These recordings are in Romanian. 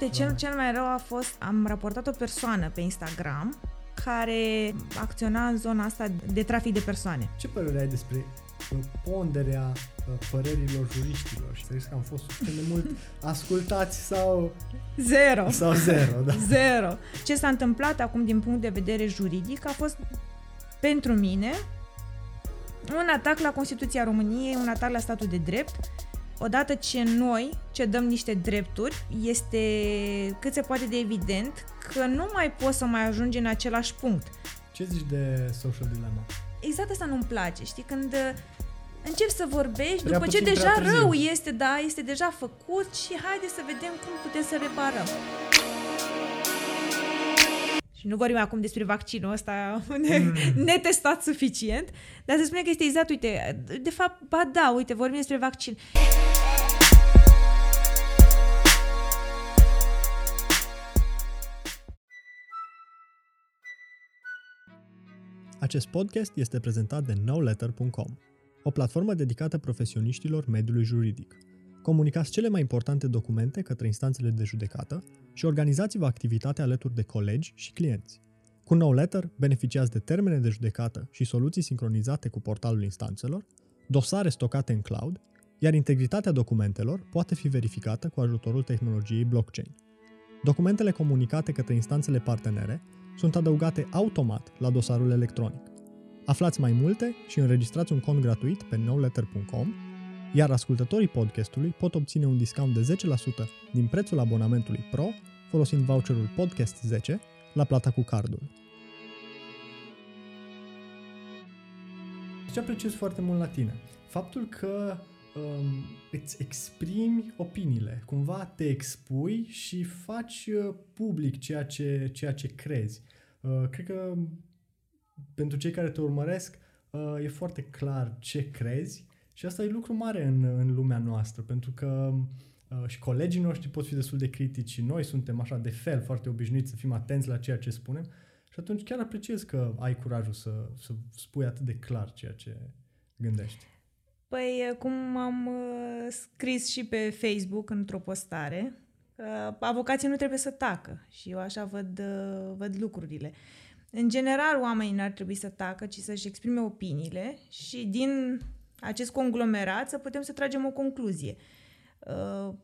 uite, cel, cel mai rău a fost, am raportat o persoană pe Instagram care acționa în zona asta de trafic de persoane. Ce părere ai despre uh, ponderea uh, părerilor juriștilor și să că am fost suficient de mult ascultați sau... Zero. Sau zero, da. Zero. Ce s-a întâmplat acum din punct de vedere juridic a fost pentru mine un atac la Constituția României, un atac la statul de drept, odată ce noi ce dăm niște drepturi, este cât se poate de evident că nu mai poți să mai ajungi în același punct. Ce zici de social dilemma? Exact asta nu-mi place, știi? Când uh, începi să vorbești prea după ce deja rău este, da, este deja făcut și haide să vedem cum putem să reparăm. Și nu vorbim acum despre vaccinul ăsta mm. netestat suficient, dar se spune că este exact, uite, de fapt, ba da, uite, vorbim despre vaccin. Acest podcast este prezentat de nowletter.com, o platformă dedicată profesioniștilor mediului juridic. Comunicați cele mai importante documente către instanțele de judecată și organizați-vă activitatea alături de colegi și clienți. Cu NoLetter beneficiați de termene de judecată și soluții sincronizate cu portalul instanțelor, dosare stocate în cloud, iar integritatea documentelor poate fi verificată cu ajutorul tehnologiei blockchain. Documentele comunicate către instanțele partenere sunt adăugate automat la dosarul electronic. Aflați mai multe și înregistrați un cont gratuit pe nowletter.com, iar ascultătorii podcastului pot obține un discount de 10% din prețul abonamentului Pro folosind voucherul Podcast 10 la plata cu cardul. Ce apreciez foarte mult la tine? Faptul că um, îți exprimi opiniile, cumva te expui și faci uh, public ceea ce, ceea ce crezi. Uh, cred că pentru cei care te urmăresc uh, e foarte clar ce crezi și asta e lucru mare în, în lumea noastră, pentru că uh, și colegii noștri pot fi destul de critici și noi suntem așa de fel, foarte obișnuiți să fim atenți la ceea ce spunem și atunci chiar apreciez că ai curajul să, să spui atât de clar ceea ce gândești. Păi, cum am uh, scris și pe Facebook într-o postare, uh, avocații nu trebuie să tacă și eu așa văd, uh, văd lucrurile. În general, oamenii n-ar trebui să tacă, ci să-și exprime opiniile și din acest conglomerat să putem să tragem o concluzie. Uh,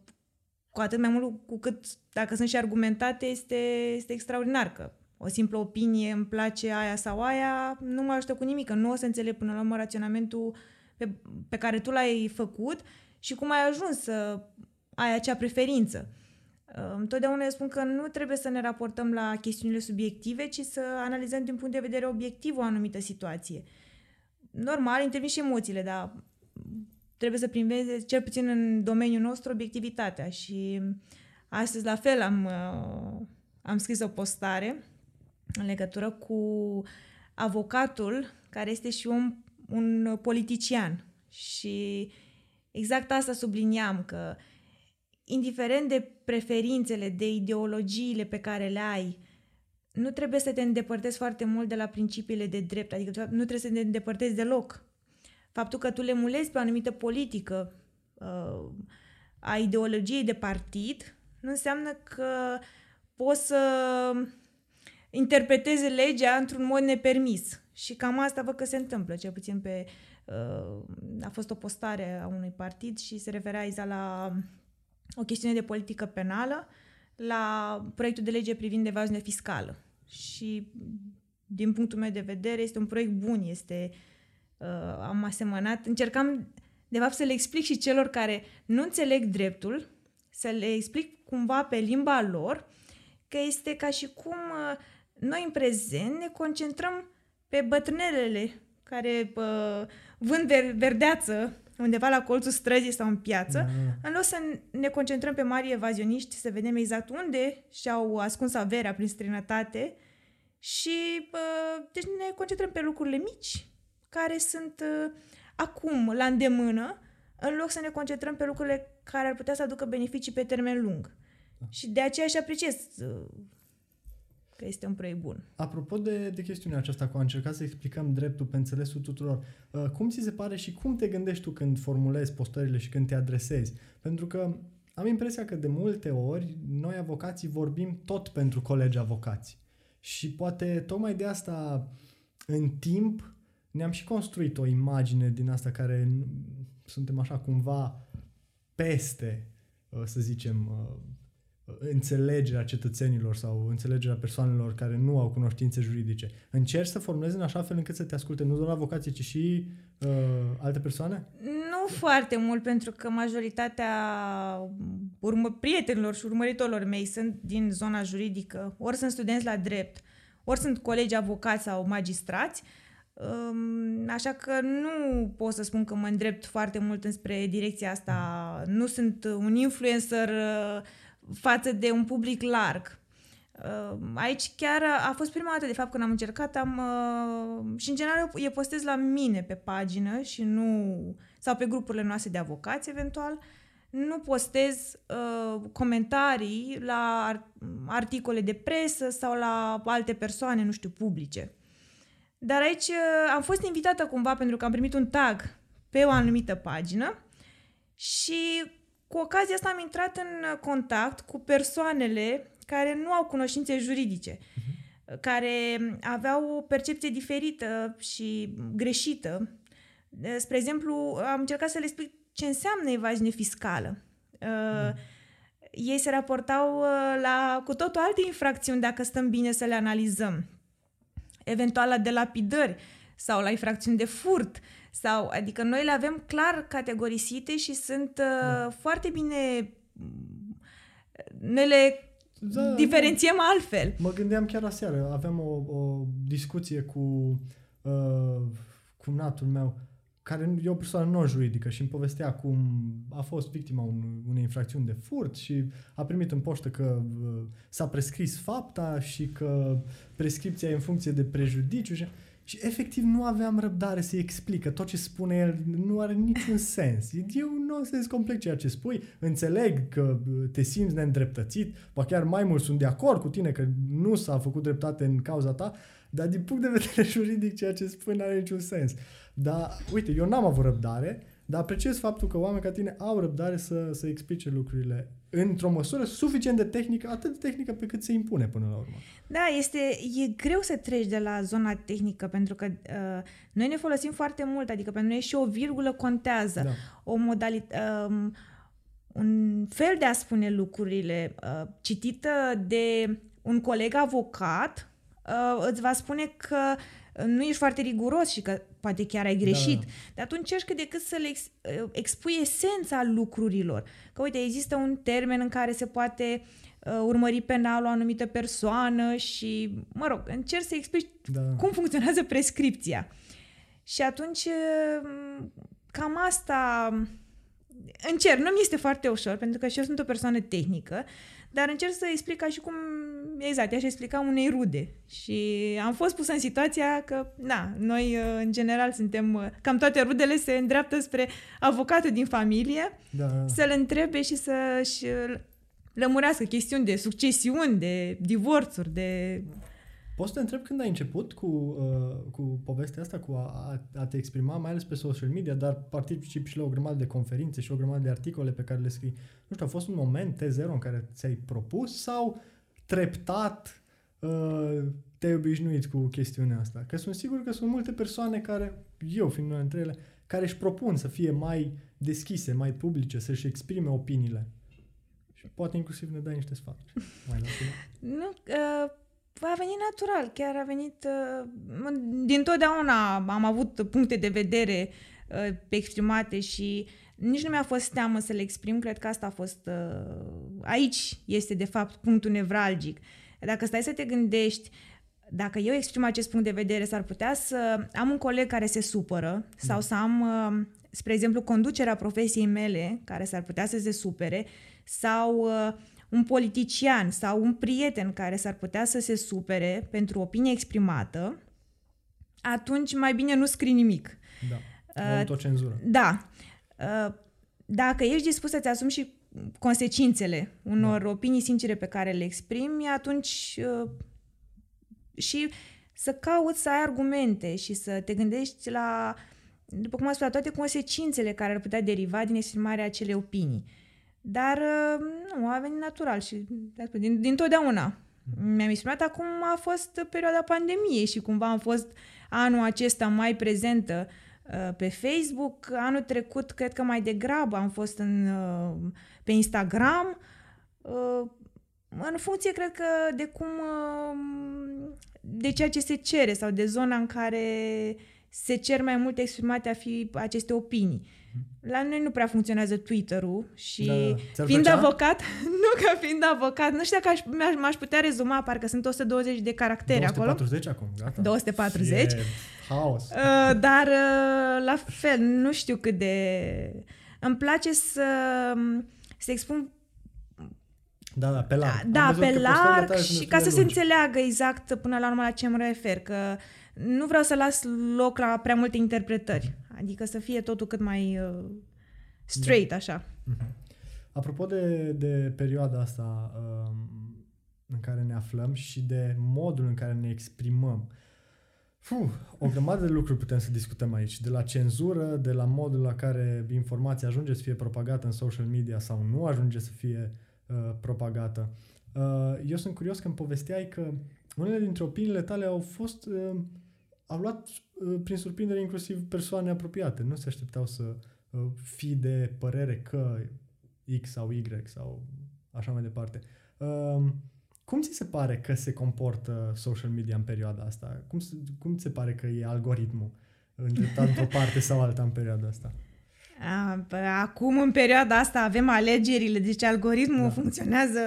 cu atât mai mult cu cât, dacă sunt și argumentate, este, este extraordinar că o simplă opinie, îmi place aia sau aia, nu mă ajută cu nimic, că nu o să înțeleg până la urmă raționamentul pe, pe care tu l-ai făcut și cum ai ajuns să ai acea preferință. Uh, întotdeauna spun că nu trebuie să ne raportăm la chestiunile subiective, ci să analizăm din punct de vedere obiectiv o anumită situație. Normal, intervin și emoțiile, dar trebuie să primeze, cel puțin în domeniul nostru, obiectivitatea. Și astăzi, la fel, am, uh, am scris o postare în legătură cu avocatul care este și un, un politician. Și exact asta subliniam, că indiferent de preferințele, de ideologiile pe care le ai, nu trebuie să te îndepărtezi foarte mult de la principiile de drept, adică nu trebuie să te îndepărtezi deloc. Faptul că tu le mulezi pe o anumită politică uh, a ideologiei de partid nu înseamnă că poți să interpreteze legea într-un mod nepermis. Și cam asta văd că se întâmplă, cel puțin pe... Uh, a fost o postare a unui partid și se referea exact la o chestiune de politică penală, la proiectul de lege privind evaziune fiscală. Și din punctul meu de vedere este un proiect bun, este uh, am asemănat, încercam de fapt să le explic și celor care nu înțeleg dreptul, să le explic cumva pe limba lor că este ca și cum uh, noi în prezent ne concentrăm pe bătrânelele care uh, vând ver- verdeață undeva la colțul străzii sau în piață, mm. în loc să ne concentrăm pe mari evazioniști, să vedem exact unde și-au ascuns averea prin străinătate și uh, deci ne concentrăm pe lucrurile mici care sunt uh, acum la îndemână, în loc să ne concentrăm pe lucrurile care ar putea să aducă beneficii pe termen lung. Da. Și de aceea și apreciez uh, că este un proiect bun. Apropo de, de chestiunea aceasta, cu a încercat să explicăm dreptul pe înțelesul tuturor, uh, cum ți se pare și cum te gândești tu când formulezi postările și când te adresezi? Pentru că am impresia că de multe ori noi avocații vorbim tot pentru colegi avocați. Și poate tocmai de asta în timp ne-am și construit o imagine din asta care suntem așa cumva peste, uh, să zicem, uh, înțelegerea cetățenilor sau înțelegerea persoanelor care nu au cunoștințe juridice. Încerci să formulezi în așa fel încât să te asculte nu doar avocații, ci și uh, alte persoane? Nu foarte mult, pentru că majoritatea urmă, prietenilor și urmăritorilor mei sunt din zona juridică, ori sunt studenți la drept, ori sunt colegi avocați sau magistrați, um, Așa că nu pot să spun că mă îndrept foarte mult înspre direcția asta. Nu sunt un influencer uh, față de un public larg. Uh, aici chiar a fost prima dată, de fapt, când am încercat, am, uh, și în general e postez la mine pe pagină și nu, sau pe grupurile noastre de avocați, eventual, nu postez uh, comentarii la articole de presă sau la alte persoane, nu știu, publice. Dar aici uh, am fost invitată cumva pentru că am primit un tag pe o anumită pagină și cu ocazia asta am intrat în contact cu persoanele care nu au cunoștințe juridice, uh-huh. care aveau o percepție diferită și greșită. Spre exemplu, am încercat să le explic ce înseamnă evaziune fiscală. Uh, Ei se raportau uh, la cu totul alte infracțiuni dacă stăm bine să le analizăm. Eventual la delapidări sau la infracțiuni de furt. Sau, adică noi le avem clar categorisite și sunt uh, da. foarte bine ne le da, diferențiem da. altfel. Mă gândeam chiar aseară, aveam o, o discuție cu uh, cu natul meu care e o persoană non-juridică și îmi povestea cum a fost victima un, unei infracțiuni de furt și a primit în poștă că uh, s-a prescris fapta și că prescripția e în funcție de prejudiciu și, și efectiv nu aveam răbdare să-i explică tot ce spune el nu are niciun sens. E un nonsens complet ceea ce spui. Înțeleg că uh, te simți neîndreptățit, ba chiar mai mult sunt de acord cu tine că nu s-a făcut dreptate în cauza ta, dar din punct de vedere juridic ceea ce spui nu are niciun sens. Dar, uite, eu n-am avut răbdare, dar apreciez faptul că oameni ca tine au răbdare să, să explice lucrurile într-o măsură suficient de tehnică, atât de tehnică pe cât se impune până la urmă. Da, este, e greu să treci de la zona tehnică, pentru că uh, noi ne folosim foarte mult, adică pentru noi și o virgulă contează. Da. O modalitate... Uh, un fel de a spune lucrurile uh, citită de un coleg avocat uh, îți va spune că nu ești foarte riguros și că poate chiar ai greșit. Da. Dar atunci încerci cât de cât să le ex, uh, expui esența lucrurilor. Că uite, există un termen în care se poate uh, urmări penal o anumită persoană și, mă rog, încerci să explici da. cum funcționează prescripția. Și atunci uh, cam asta încerc. Nu mi este foarte ușor, pentru că și eu sunt o persoană tehnică, dar încerc să explic ca și cum, exact, aș explica unei rude. Și am fost pusă în situația că, na, noi uh, în general suntem, uh, cam toate rudele se îndreaptă spre avocatul din familie, da. să-l întrebe și să-și uh, lămurească chestiuni de succesiuni, de divorțuri, de Poți să te întreb când ai început cu, uh, cu povestea asta, cu a, a te exprima, mai ales pe social media, dar participi și la o grămadă de conferințe și o grămadă de articole pe care le scrii. Nu știu, a fost un moment T0 în care ți-ai propus sau treptat uh, te-ai obișnuit cu chestiunea asta? Că sunt sigur că sunt multe persoane care, eu fiind una dintre ele, care își propun să fie mai deschise, mai publice, să-și exprime opiniile. Și poate inclusiv ne dai niște sfaturi. Mai nu, uh, a venit natural, chiar a venit... Uh, din totdeauna am avut puncte de vedere uh, exprimate și nici nu mi-a fost teamă să le exprim, cred că asta a fost... Uh, aici este, de fapt, punctul nevralgic. Dacă stai să te gândești, dacă eu exprim acest punct de vedere, s-ar putea să am un coleg care se supără sau da. să am, uh, spre exemplu, conducerea profesiei mele care s-ar putea să se supere sau... Uh, un politician sau un prieten care s-ar putea să se supere pentru opinie exprimată, atunci mai bine nu scrii nimic. Da, uh, autocenzură. Da. Uh, dacă ești dispus să-ți asumi și consecințele unor da. opinii sincere pe care le exprimi, atunci uh, și să cauți să ai argumente și să te gândești la, după cum am spus, la toate consecințele care ar putea deriva din exprimarea acelei opinii. Dar uh, nu, a venit natural și din, din totdeauna. Mi-am exprimat acum a fost perioada pandemiei și cumva am fost anul acesta mai prezentă uh, pe Facebook. Anul trecut, cred că mai degrabă am fost în, uh, pe Instagram. Uh, în funcție, cred că, de cum, uh, de ceea ce se cere sau de zona în care se cer mai multe exprimate a fi aceste opinii. La noi nu prea funcționează Twitter-ul și da, fiind plăcea? avocat, nu că fiind avocat, nu știu dacă aș, m-aș putea rezuma, parcă sunt 120 de caractere 240 acolo. 240 acum, gata. 240. E haos. Uh, dar uh, la fel, nu știu cât de... Îmi place să, să expun da, da, pe larg. Da, pe larg și ca să lungi. se înțeleagă exact până la urmă la ce mă refer, că nu vreau să las loc la prea multe interpretări. Adică să fie totul cât mai uh, straight, da. așa. Uh-huh. Apropo de, de perioada asta uh, în care ne aflăm și de modul în care ne exprimăm, Fuh, o grămadă de lucruri putem să discutăm aici. De la cenzură, de la modul la care informația ajunge să fie propagată în social media sau nu ajunge să fie uh, propagată. Uh, eu sunt curios când povesteai că unele dintre opiniile tale au fost uh, au luat uh, prin surprindere inclusiv persoane apropiate. Nu se așteptau să uh, fii de părere că X sau Y sau așa mai departe. Uh, cum ți se pare că se comportă social media în perioada asta? Cum, cum ți se pare că e algoritmul îndreptat într-o parte sau alta în perioada asta? Acum, în perioada asta, avem alegerile, deci algoritmul da. funcționează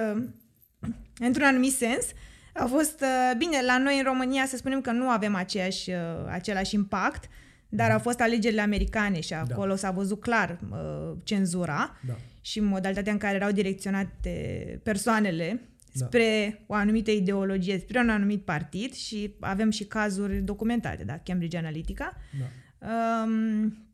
într-un anumit sens. Uh, a fost, uh, bine, la noi în România să spunem că nu avem aceeași, uh, același impact, dar au fost alegerile americane și acolo da. s-a văzut clar uh, cenzura da. și modalitatea în care erau direcționate persoanele da. spre o anumită ideologie, spre un anumit partid și avem și cazuri documentate, da, Cambridge Analytica. Da. Um,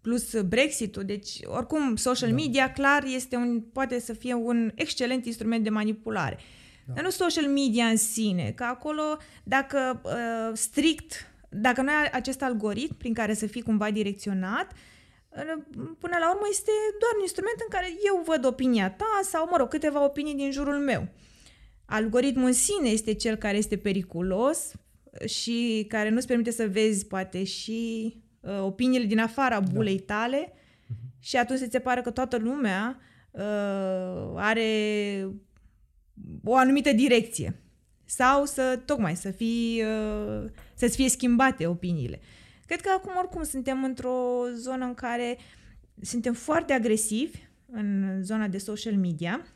plus Brexit-ul, deci oricum social da. media clar este un, poate să fie un excelent instrument de manipulare. Da. Dar nu social media în sine, că acolo, dacă uh, strict, dacă nu ai acest algoritm prin care să fii cumva direcționat, uh, până la urmă este doar un instrument în care eu văd opinia ta sau, mă rog, câteva opinii din jurul meu. Algoritmul în sine este cel care este periculos și care nu-ți permite să vezi, poate, și uh, opiniile din afara da. bulei tale da. și atunci se pare că toată lumea uh, are o anumită direcție. Sau să, tocmai, să fii, uh, să-ți fie schimbate opiniile. Cred că acum oricum suntem într-o zonă în care suntem foarte agresivi în zona de social media,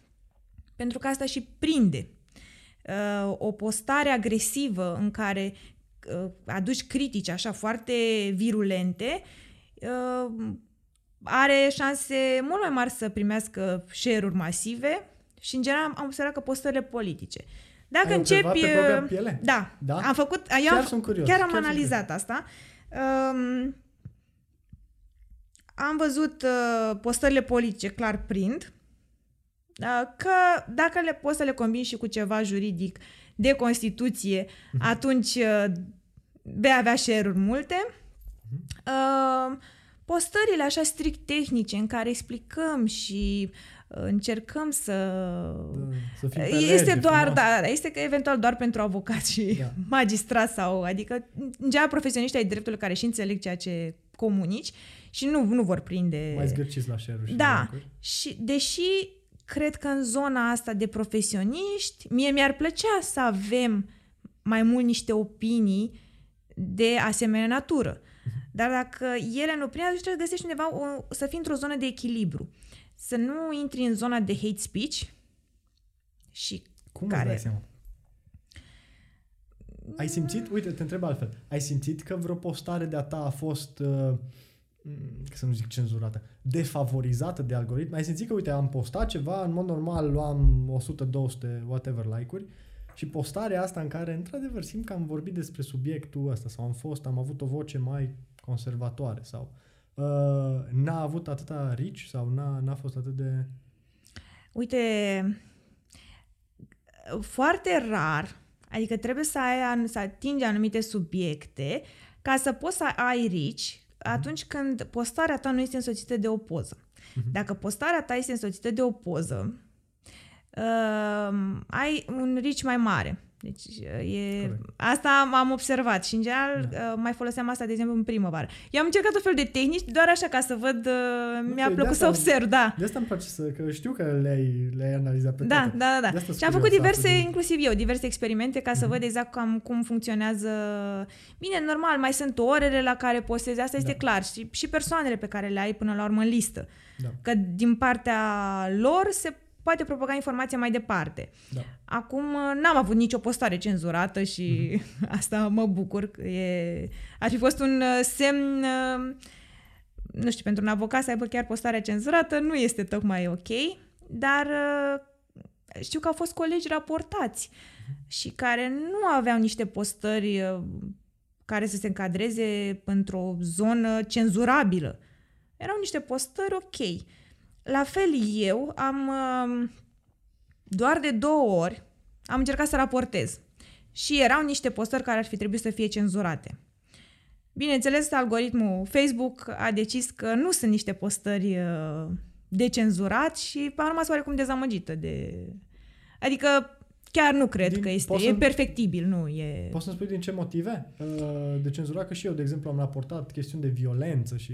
pentru că asta și prinde. Uh, o postare agresivă în care uh, aduci critici așa foarte virulente are șanse mult mai mari să primească share-uri masive și în general am observat că postările politice. Dacă Ai începi... Pe piele? Da, da, am făcut... Eu chiar am, sunt curios. Chiar am chiar analizat asta. Um, am văzut uh, postările politice clar prind, uh, că dacă le poți să le combini și cu ceva juridic de Constituție, uh-huh. atunci uh, vei avea share-uri multe. Uh-huh. Uh, postările așa strict tehnice în care explicăm și încercăm să... Da, să este doar, da, este că eventual doar pentru avocați și da. magistrați sau, adică, în general, profesioniști ai dreptul care și înțeleg ceea ce comunici și nu, nu vor prinde... Mai zgârciți la share și Da, și deși cred că în zona asta de profesioniști, mie mi-ar plăcea să avem mai mult niște opinii de asemenea natură. Mhm. Dar dacă ele nu prind, atunci trebuie să găsești undeva o, să fii într-o zonă de echilibru să nu intri în zona de hate speech și Cum care... îți dai seama? Ai simțit, uite, te întreb altfel, ai simțit că vreo postare de-a ta a fost, uh, să nu zic cenzurată, defavorizată de algoritm? Ai simțit că, uite, am postat ceva, în mod normal luam 100, 200, whatever like-uri și postarea asta în care, într-adevăr, simt că am vorbit despre subiectul ăsta sau am fost, am avut o voce mai conservatoare sau uh, n-a avut atâta rici sau n-a, n-a fost atât de... Uite, foarte rar, adică trebuie să, ai, să atingi anumite subiecte ca să poți să ai rici atunci când postarea ta nu este însoțită de o poză. Uh-huh. Dacă postarea ta este însoțită de o poză, uh, ai un reach mai mare. Deci e, Corect. asta am observat și în general da. mai foloseam asta, de exemplu, în primăvară. Eu am încercat o fel de tehnici, doar așa ca să văd, nu, mi-a plăcut să observ, da. De asta îmi place să, că știu că le-ai, le-ai analizat pe da, toate. Da, da, da. Și am făcut diverse, inclusiv eu, diverse experimente ca să mm-hmm. văd exact cam cum funcționează. Bine, normal, mai sunt orele la care postezi, asta da. este clar, și, și persoanele pe care le ai până la urmă în listă. Da. Că din partea lor se poate propaga informația mai departe. Da. Acum n-am avut nicio postare cenzurată și mm-hmm. asta mă bucur. E, ar fi fost un uh, semn, uh, nu știu, pentru un avocat să aibă chiar postarea cenzurată nu este tocmai ok, dar uh, știu că au fost colegi raportați mm-hmm. și care nu aveau niște postări care să se încadreze într-o zonă cenzurabilă. Erau niște postări ok. La fel eu am um, doar de două ori am încercat să raportez și erau niște postări care ar fi trebuit să fie cenzurate. Bineînțeles, algoritmul Facebook a decis că nu sunt niște postări uh, de cenzurat și am rămas oarecum dezamăgită de... Adică chiar nu cred din, că este, e perfectibil, nu e... Poți să-mi spui din ce motive uh, de cenzurat? Că și eu, de exemplu, am raportat chestiuni de violență și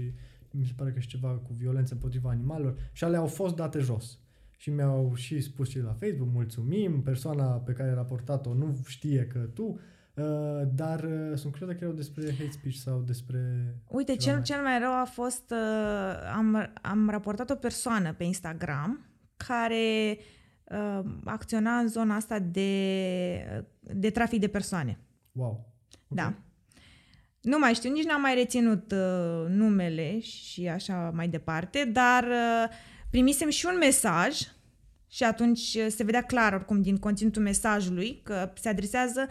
mi se pare că și ceva cu violență împotriva animalelor și ale au fost date jos. Și mi-au și spus și la Facebook, mulțumim, persoana pe care ai raportat-o nu știe că tu, uh, dar uh, sunt curios dacă erau despre hate speech sau despre... Uite, cel, mai... cel mai rău a fost, uh, am, am raportat o persoană pe Instagram care uh, acționa în zona asta de, de trafic de persoane. Wow. Okay. Da. Nu mai știu, nici n-am mai reținut uh, numele și așa mai departe, dar uh, primisem și un mesaj și atunci uh, se vedea clar oricum din conținutul mesajului că se adresează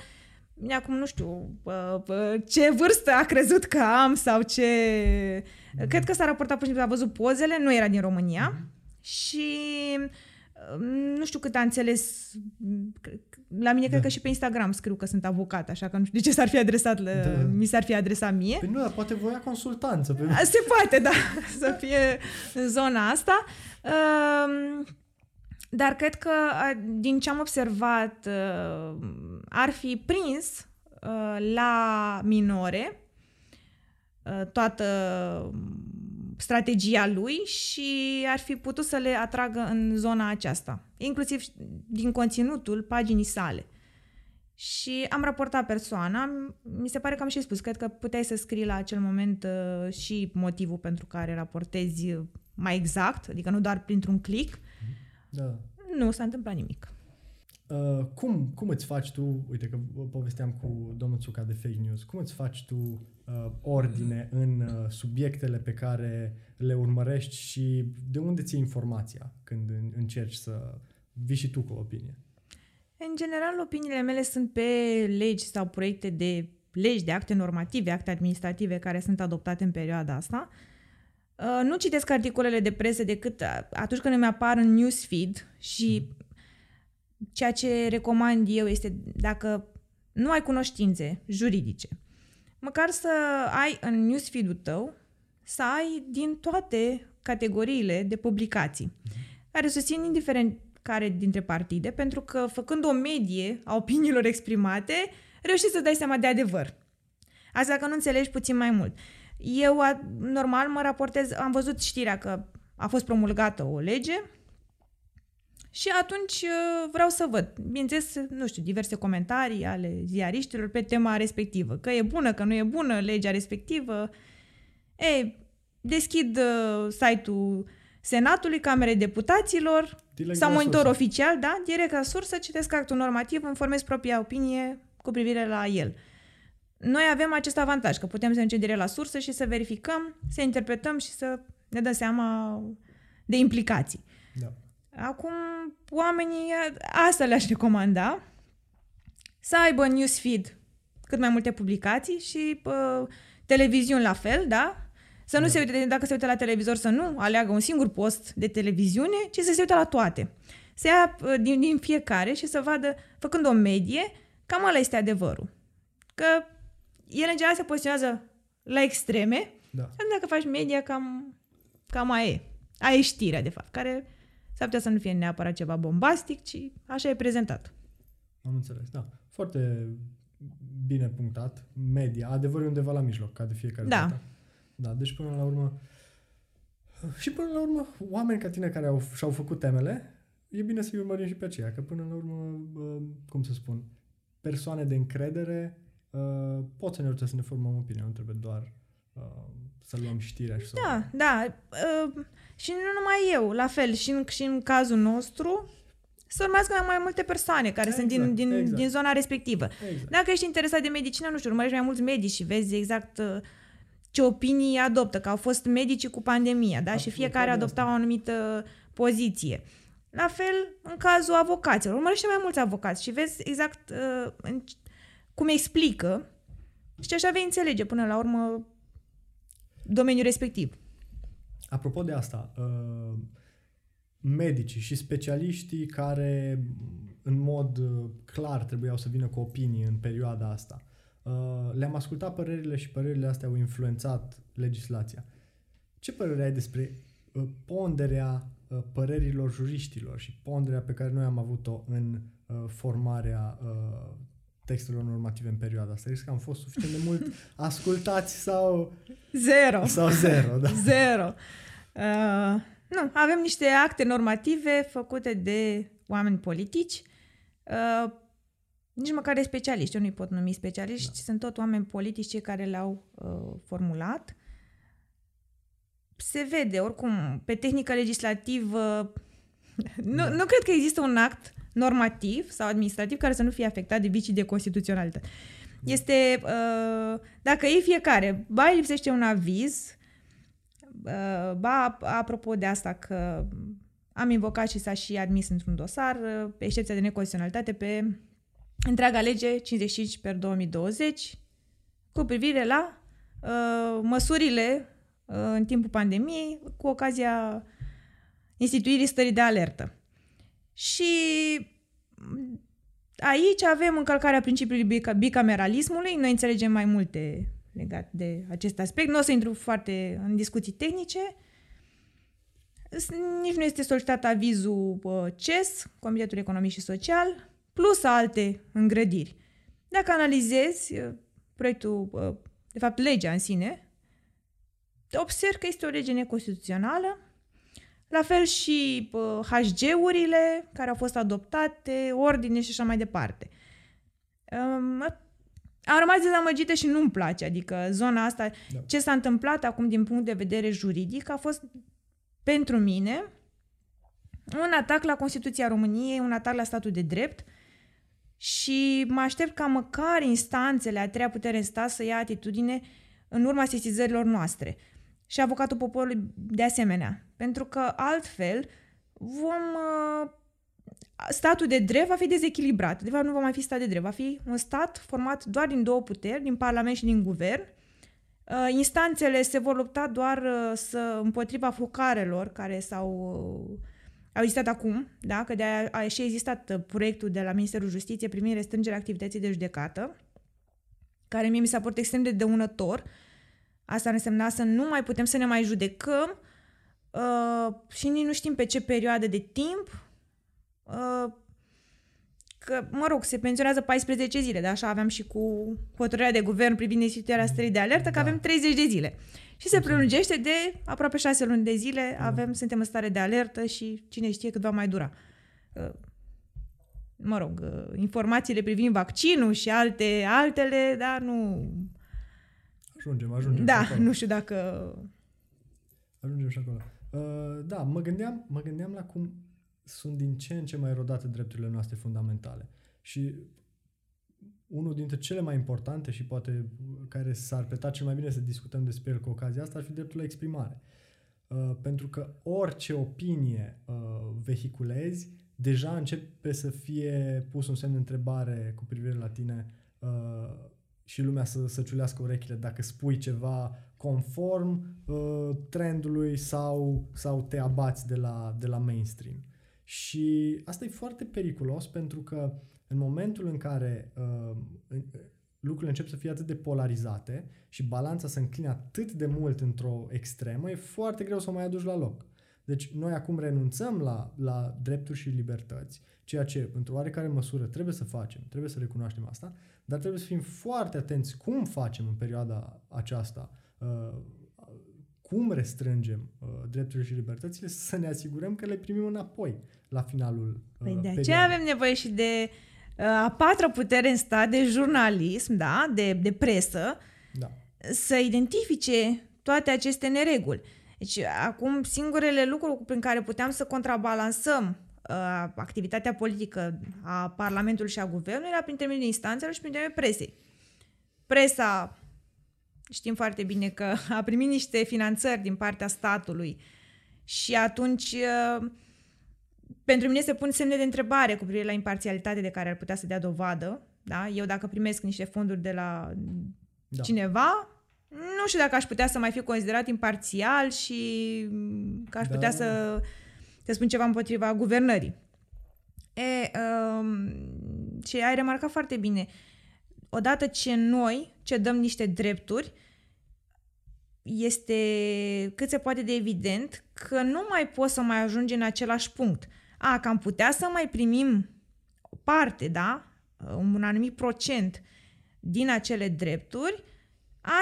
acum nu știu uh, uh, ce vârstă a crezut că am sau ce... Mm-hmm. Cred că s-a raportat pur și simplu, a văzut pozele, nu era din România mm-hmm. și nu știu cât a înțeles, la mine da. cred că și pe Instagram scriu că sunt avocat, așa că nu știu de ce s-ar fi adresat, la, da. mi s-ar fi adresat mie. Păi nu, dar poate voia consultanță. Pe... Se poate, da, să fie în zona asta. Dar cred că din ce am observat ar fi prins la minore toată strategia lui și ar fi putut să le atragă în zona aceasta, inclusiv din conținutul paginii sale. Și am raportat persoana, mi se pare că am și spus, cred că puteai să scrii la acel moment uh, și motivul pentru care raportezi mai exact, adică nu doar printr-un click. Da. Nu s-a întâmplat nimic. Uh, cum, cum îți faci tu, uite că povesteam cu domnul Țuca de fake news, cum îți faci tu uh, ordine în uh, subiectele pe care le urmărești și de unde ții informația când încerci să vii și tu cu o opinie? În general, opiniile mele sunt pe legi sau proiecte de legi, de acte normative, acte administrative care sunt adoptate în perioada asta. Uh, nu citesc articolele de presă decât atunci când îmi apar în newsfeed și mm ceea ce recomand eu este dacă nu ai cunoștințe juridice, măcar să ai în newsfeed-ul tău, să ai din toate categoriile de publicații, care susțin indiferent care dintre partide, pentru că făcând o medie a opiniilor exprimate, reușești să dai seama de adevăr. Asta dacă nu înțelegi puțin mai mult. Eu, normal, mă raportez, am văzut știrea că a fost promulgată o lege și atunci uh, vreau să văd, bineînțeles, nu știu, diverse comentarii ale ziariștilor pe tema respectivă. Că e bună, că nu e bună legea respectivă. Ei, deschid uh, site-ul Senatului, Camerei Deputaților direct sau monitor sursă. oficial, da, direct la sursă, citesc actul normativ, îmi formez propria opinie cu privire la el. Noi avem acest avantaj, că putem să mergem direct la sursă și să verificăm, să interpretăm și să ne dăm seama de implicații. Da. Acum, oamenii, asta le-aș recomanda, să aibă newsfeed cât mai multe publicații și uh, televiziuni la fel, da? Să nu da. se uite, dacă se uită la televizor, să nu aleagă un singur post de televiziune, ci să se uite la toate. Să ia uh, din, din fiecare și să vadă, făcând o medie, cam ăla este adevărul. Că el în general se poziționează la extreme, da. și dacă faci media, cam, cam aia e. Aia e știrea, de fapt, care s-ar putea să nu fie neapărat ceva bombastic, ci așa e prezentat. Am înțeles, da. Foarte bine punctat. Media. Adevărul e undeva la mijloc, ca de fiecare Da. dată. Da, deci până la urmă... Și până la urmă, oameni ca tine care au, și-au făcut temele, e bine să-i urmărim și pe aceea, că până la urmă, uh, cum să spun, persoane de încredere uh, pot să ne ajute să ne formăm opinia, nu trebuie doar uh, să luăm știrea și să... Da, da. Uh, și nu numai eu, la fel, și în, și în cazul nostru, să urmească mai, mai multe persoane care sunt din, Exact, din, exact. din zona respectivă. Exact. Dacă ești interesat de medicină, nu știu, urmărești mai mulți medici și vezi exact uh, ce opinii adoptă, că au fost medici cu pandemia, da? și Absolut, fiecare de adopta asta. o anumită poziție. La fel, în cazul avocaților, urmărește mai mulți avocați și vezi exact uh, în- cum explică și așa vei înțelege până la urmă domeniul respectiv. Apropo de asta, uh, medicii și specialiștii care în mod uh, clar trebuiau să vină cu opinii în perioada asta, uh, le-am ascultat părerile și părerile astea au influențat legislația. Ce părere ai despre uh, ponderea uh, părerilor juriștilor și ponderea pe care noi am avut-o în uh, formarea uh, textelor normative în perioada asta? Crezi că am fost suficient de mult ascultați sau, Zero. sau zero? Da? Zero. Uh, nu, avem niște acte normative făcute de oameni politici, uh, nici măcar de specialiști. Eu nu-i pot numi specialiști, da. sunt tot oameni politici cei care le-au uh, formulat. Se vede, oricum, pe tehnică legislativă, nu, Da. nu cred că există un act normativ sau administrativ care să nu fie afectat de vicii de constituționalitate. Este, uh, dacă ei fiecare, ba îi lipsește un aviz, uh, ba, apropo de asta că am invocat și s-a și admis într-un dosar, uh, pe excepția de neconstituționalitate, pe întreaga lege 55 per 2020 cu privire la uh, măsurile uh, în timpul pandemiei cu ocazia instituirii stării de alertă. Și m, aici avem încălcarea principiului bica- bicameralismului. Noi înțelegem mai multe legat de acest aspect. Nu o să intru foarte în discuții tehnice. S- Nici nu este solicitat avizul uh, CES, Comitetul Economic și Social, plus alte îngrădiri. Dacă analizezi uh, proiectul, uh, de fapt legea în sine, observ că este o lege neconstituțională, la fel și uh, HG-urile care au fost adoptate, ordine și așa mai departe. Um, am rămas dezamăgită și nu-mi place, adică zona asta, Da. ce s-a întâmplat acum din punct de vedere juridic a fost pentru mine un atac la Constituția României, un atac la statul de drept și mă aștept ca măcar instanțele a treia putere în stat să ia atitudine în urma sesizărilor noastre. Și avocatul poporului de asemenea. Pentru că altfel vom... uh, Statul de drept va fi dezechilibrat. De fapt, nu va mai fi stat de drept. Va fi un stat format doar din două puteri, din Parlament și din Guvern. Uh, Instanțele se vor lupta doar uh, să împotriva focarelor care s-au uh, au existat acum, da? că de a, a și existat uh, proiectul de la Ministerul Justiției privind restrângerea activității de judecată, care mie mi s-a părut extrem de dăunător. Asta însemna să nu mai putem să ne mai judecăm uh, și nici nu știm pe ce perioadă de timp. Uh, că, mă rog, se pensionează 14 zile, dar așa aveam și cu hotărârea de guvern privind instituirea stării de alertă, că Da. avem 30 de zile. Și se prelungește de aproape 6 luni de zile, Da. avem, suntem în stare de alertă și cine știe cât va mai dura. Uh, Mă rog, uh, informațiile privind vaccinul și alte altele, dar nu... Ajungem, ajungem. și Da, acolo. nu știu dacă... Ajungem și acolo. Uh, da, mă gândeam, mă gândeam la cum sunt din ce în ce mai erodate drepturile noastre fundamentale. Și unul dintre cele mai importante și poate care s-ar pleta cel mai bine să discutăm despre el cu ocazia asta ar fi dreptul la exprimare. Uh, pentru că orice opinie uh, vehiculezi, deja începe să fie pus un semn de întrebare cu privire la tine uh, și lumea să, să ciulească urechile dacă spui ceva conform uh, trendului sau, sau te abați de la, de la mainstream. Și asta e foarte periculos pentru că în momentul în care uh, în- lucrurile încep să fie atât de polarizate și balanța se încline atât de mult într-o extremă, e foarte greu să o mai aduci la loc. Deci noi acum renunțăm la, la drepturi și libertăți, ceea ce, într-o oarecare măsură, trebuie să facem, trebuie să recunoaștem asta, dar trebuie să fim foarte atenți cum facem în perioada aceasta, uh, cum restrângem uh, drepturile și libertățile, să ne asigurăm că le primim înapoi la finalul uh, Păi de aceea avem nevoie și de uh, a patra putere în stat, de jurnalism, da, de, de presă, da. să identifice toate aceste nereguli. Deci, acum, singurele lucruri prin care puteam să contrabalansăm uh, activitatea politică a Parlamentului și a Guvernului era prin intermediul instanțelor și prin intermediul presei. Presa, știm foarte bine că a primit niște finanțări din partea statului și atunci uh, pentru mine se pun semne de întrebare cu privire la imparțialitatea de care ar putea să dea dovadă. Da? Eu dacă primesc niște fonduri de la da. cineva, nu știu dacă aș putea să mai fiu considerat imparțial și că aș da. putea să, să spun ceva împotriva guvernării. E, um, și ai remarcat foarte bine, odată ce noi ce dăm niște drepturi, este cât se poate de evident că nu mai poți să mai ajungi în același punct. A, că am putea să mai primim o parte, da? Un anumit procent din acele drepturi,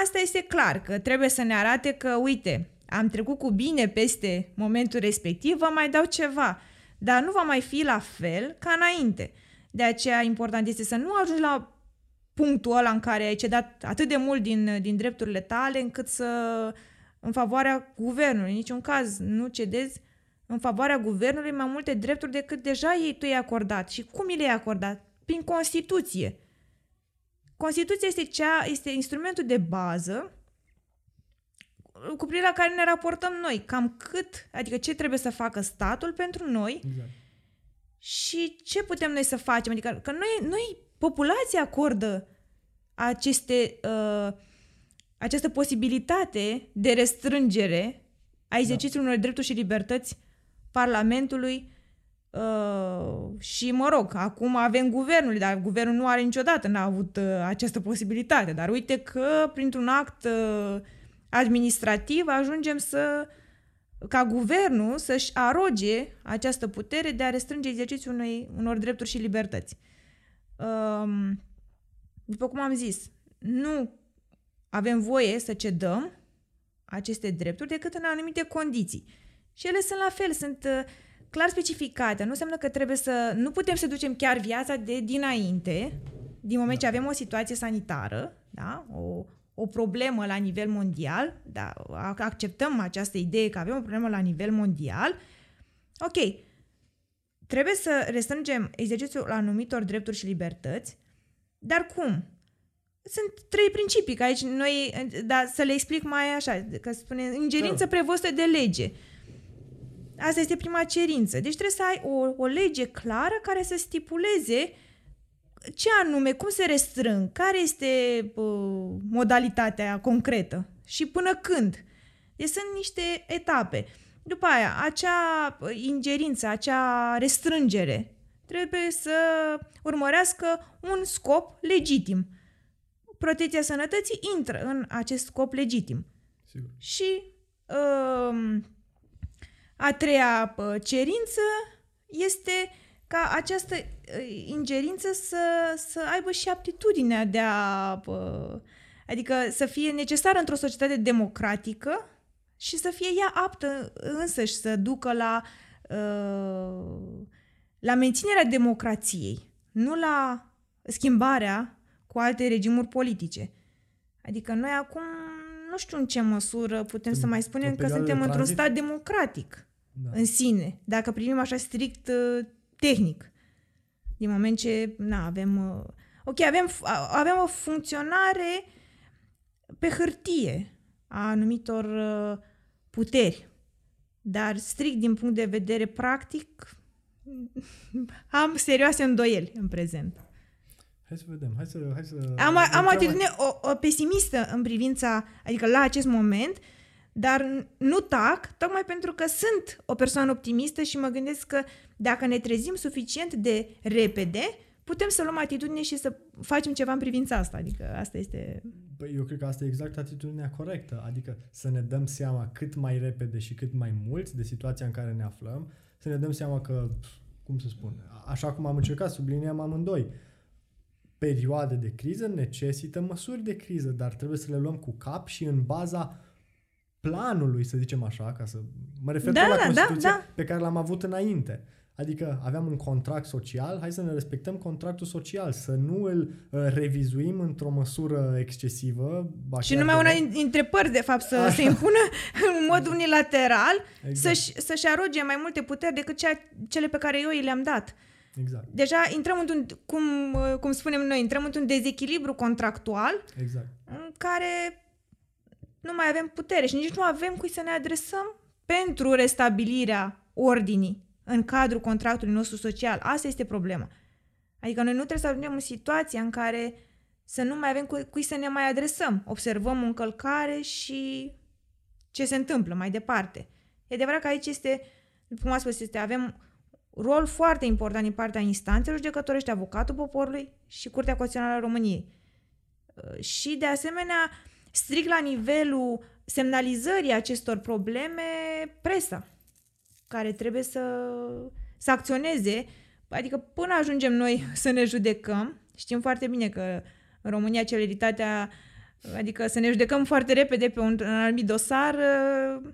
Asta este clar, că trebuie să ne arate că, uite, am trecut cu bine peste momentul respectiv, vă mai dau ceva. Dar nu va mai fi la fel ca înainte. De aceea important este să nu ajungi la punctul ăla în care ai cedat atât de mult din, din drepturile tale încât să în favoarea guvernului. În niciun caz nu cedezi în favoarea guvernului mai multe drepturi decât deja ei tu i-ai acordat. Și cum i le-ai acordat? Prin Constituție. Constituția este, cea, este instrumentul de bază cu privire la care ne raportăm noi, cam cât, adică ce trebuie să facă statul pentru noi exact. și ce putem noi să facem. Adică că noi, noi populația acordă aceste, uh, această posibilitate de restrângere a exercițiului da. unor drepturi și libertăți Parlamentului Uh, și mă rog, acum avem guvernul, dar guvernul nu are niciodată, n-a avut uh, această posibilitate. Dar uite că printr-un act uh, administrativ ajungem să ca guvernul să-și aroge această putere de a restrânge exercițiul unei, unor drepturi și libertăți. Uh, după cum am zis, nu avem voie să cedăm aceste drepturi decât în anumite condiții. Și ele sunt la fel, sunt uh, clar specificată. Nu înseamnă că trebuie să... Nu putem să ducem chiar viața de dinainte, din moment da. ce avem o situație sanitară, da? o, o problemă la nivel mondial, da? acceptăm această idee că avem o problemă la nivel mondial, ok, trebuie să restrângem exercițiul anumitor drepturi și libertăți, dar cum? Sunt trei principii, că aici noi, da, să le explic mai așa, că spune ingerință da. prevăzută de lege. Asta este prima cerință. Deci trebuie să ai o, o lege clară care să stipuleze ce anume, cum se restrâng, care este uh, modalitatea concretă și până când. Deci sunt niște etape. După aia, acea ingerință, acea restrângere trebuie să urmărească un scop legitim. Protecția sănătății intră în acest scop legitim. Sigur. Și uh, a treia cerință este ca această ingerință să, să aibă și aptitudinea de a. adică să fie necesară într-o societate democratică și să fie ea aptă însăși să ducă la, la menținerea democrației, nu la schimbarea cu alte regimuri politice. Adică noi acum nu știu în ce măsură putem în, să mai spunem că suntem într-un stat democratic da. în sine, dacă privim așa strict uh, tehnic. Din moment ce, na, avem... Uh, ok, avem, avem o funcționare pe hârtie a anumitor uh, puteri, dar strict din punct de vedere practic am serioase îndoieli în prezent. Hai să vedem, hai să... Hai să am, am o atitudine o, o pesimistă în privința, adică la acest moment, dar nu tac, tocmai pentru că sunt o persoană optimistă și mă gândesc că dacă ne trezim suficient de repede, putem să luăm atitudine și să facem ceva în privința asta. Adică asta este... Păi eu cred că asta e exact atitudinea corectă, adică să ne dăm seama cât mai repede și cât mai mult de situația în care ne aflăm, să ne dăm seama că, cum să spun, așa cum am încercat, subliniem amândoi, perioade de criză necesită măsuri de criză, dar trebuie să le luăm cu cap și în baza planului, să zicem așa, ca să mă refer Da, la da, da, Constituția da. pe care l-am avut înainte. Adică aveam un contract social, hai să ne respectăm contractul social, să nu îl uh, revizuim într-o măsură excesivă. ba Și chiar numai una deloc. dintre părți, de fapt, să Așa. se impună în mod unilateral, Exact. să-și, să-și aroge mai multe puteri decât cea, cele pe care eu i le-am dat. Exact, Deja intrăm într-un, cum, cum spunem noi, intrăm într-un dezechilibru contractual exact. în care nu mai avem putere și nici nu avem cui să ne adresăm pentru restabilirea ordinii în cadrul contractului nostru social. Asta este problema. Adică noi nu trebuie să ajungem în situația în care să nu mai avem cui, cui să ne mai adresăm. Observăm o încălcare și ce se întâmplă mai departe. E adevărat că aici este, după cum am spus, este, avem rol foarte important din partea instanțelor judecătorești, avocatul poporului și Curtea Constituțională a României. Uh, Și, de asemenea, strict la nivelul semnalizării acestor probleme, presa, care trebuie să, să acționeze, adică până ajungem noi să ne judecăm, știm foarte bine că în România celeritatea, adică să ne judecăm foarte repede pe un, un anumit dosar, uh,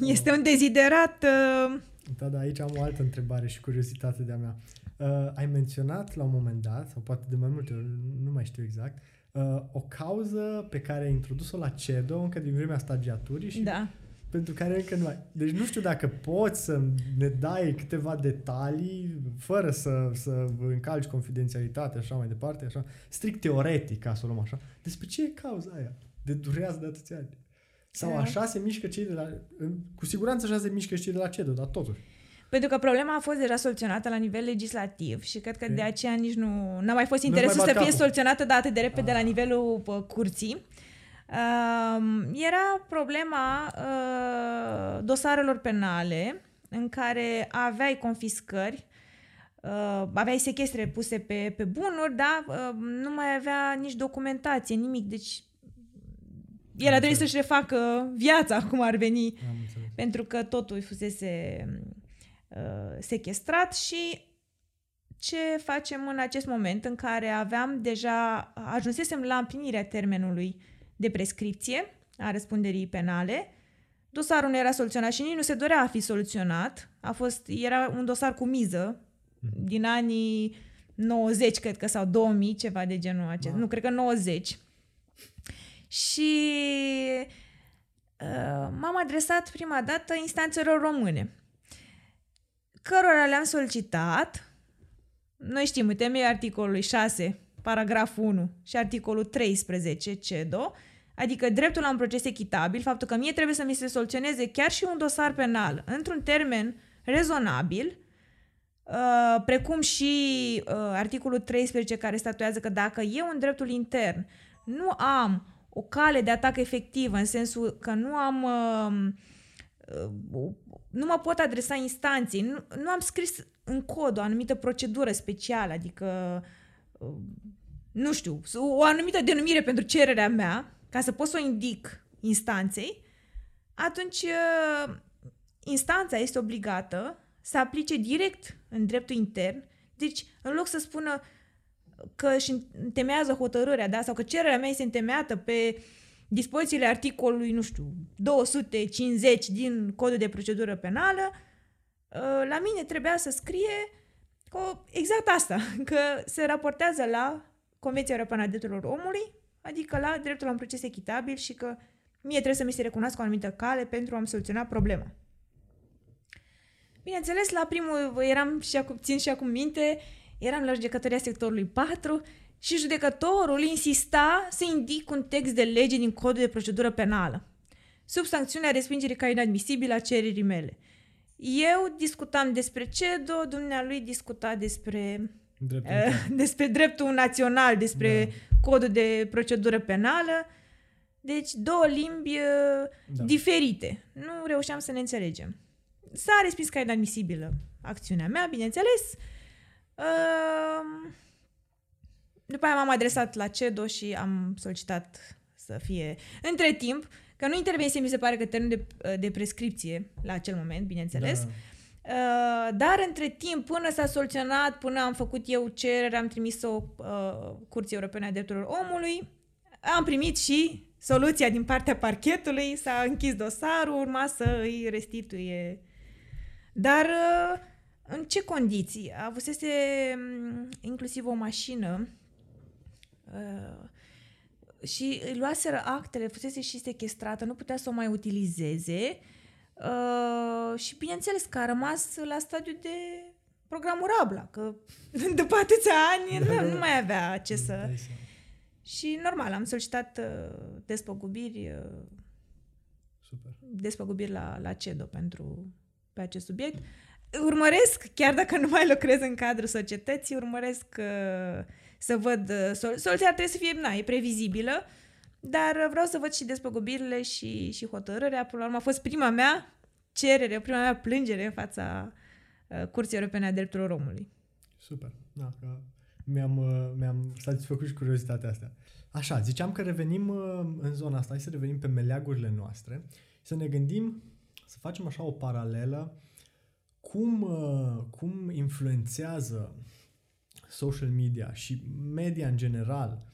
este un deziderat uh, Da, da, aici am o altă întrebare și curiozitate de-a mea. Uh, ai menționat la un moment dat, sau poate de mai multe ori, nu mai știu exact, uh, o cauză pe care ai introdus-o la CEDO încă din vremea stagiaturii și da. pentru care încă nu ai. Deci nu știu dacă poți să ne dai câteva detalii fără să, să încalci confidențialitatea așa mai departe, așa, strict teoretic, ca să o luăm așa. Despre ce e cauza aia? De durează de atâția ani. Sau Da. așa se mișcă cei de la... Cu siguranță așa se mișcă și cei de la CEDO, dar totuși. Pentru că problema a fost deja soluționată la nivel legislativ și cred că Ok. de aceea nici nu n-a mai fost Nu-ți interesul mai să bat fie capul. soluționată de atât de repede Ah. la nivelul pă, curții. Um, era problema uh, dosarelor penale în care aveai confiscări, uh, aveai sechestre puse pe, pe bunuri, dar uh, nu mai avea nici documentație, nimic. Deci el a trebuit înțeles. să-și refacă viața, cum ar veni Am înțeles. pentru că totul fusese uh, sequestrat și ce facem în acest moment în care aveam deja, ajunsesem la împlinirea termenului de prescripție a răspunderii penale, dosarul nu era soluționat și nici nu se dorea a fi soluționat, a fost, era un dosar cu miză din anii 90, cred că, sau 2000, ceva de genul acesta. Wow. Nu, cred că 90. Și uh, m-am adresat prima dată instanțelor române, cărora le-am solicitat, noi știm, în temeiul articolului 6, paragraful 1 și articolul 13, CEDO, adică dreptul la un proces echitabil, faptul că mie trebuie să mi se soluționeze chiar și un dosar penal într-un termen rezonabil, Uh, precum și uh, articolul 13 care statuează că dacă eu în dreptul intern nu am o cale de atac efectivă, în sensul că nu am uh, uh, nu mă pot adresa instanței, nu, nu am scris în cod o anumită procedură specială, adică uh, nu știu, o anumită denumire pentru cererea mea, ca să pot să o indic instanței, atunci uh, instanța este obligată să aplice direct în dreptul intern. Deci, în loc să spună că își întemeiază hotărârea, da, sau că cererea mea este întemeiată pe dispozițiile articolului, nu știu, 250 din codul de procedură penală, uh, la mine trebuia să scrie că exact asta, că se raportează la Convenția Europeană a Drepturilor Omului, adică la dreptul la un proces echitabil și că mie trebuie să mi se recunoască o anumită cale pentru a-mi soluționa problema. Bineînțeles, la primul eram și acum, țin și acum minte, eram la judecătoria sectorului 4 și judecătorul insista să indic un text de lege din codul de procedură penală, sub sancțiunea respingerii ca inadmisibilă a cererii mele. Eu discutam despre CEDO, dumnealui discuta despre, Dreptul uh, intern. despre dreptul național, despre Da. codul de procedură penală. Deci două limbi uh, Da. diferite. Nu reușeam să ne înțelegem. S-a respins ca inadmisibilă acțiunea mea, bineînțeles. Uh, după aia m-am adresat la CEDO și am solicitat să fie... Între timp, că nu intervenție mi se pare că termenul de, de prescripție la acel moment, bineînțeles, da. Uh, dar între timp, până s-a soluționat, până am făcut eu cerere, am trimis-o uh, Curții Europene a Drepturilor Omului, am primit și soluția din partea parchetului, s-a închis dosarul, urma să îi restituie. Dar uh, în ce condiții? Avusese mm, inclusiv o mașină uh, și îi luaseră actele, fusese și sequestrată, nu putea să o mai utilizeze uh, și bineînțeles că a rămas la stadiu de programul Rabla, că după atâția ani da, nu, nu mai avea ce să... Și normal, am solicitat uh, despăgubiri, uh, Super. despăgubiri la, la CEDO pentru pe acest subiect. Urmăresc, chiar dacă nu mai lucrez în cadrul societății, urmăresc uh, să văd... Uh, sol- soluția trebuie să fie, na, e previzibilă, dar vreau să văd și despăgubirile și, și hotărârea. Până la urmă a fost prima mea cerere, prima mea plângere în fața uh, Curții Europene a Drepturilor Omului. Super. Da, că mi-am, uh, mi-am satisfăcut și curiozitatea asta. Așa, ziceam că revenim uh, în zona asta, hai să revenim pe meleagurile noastre, să ne gândim, să facem așa o paralelă, cum, uh, cum influențează social media și media în general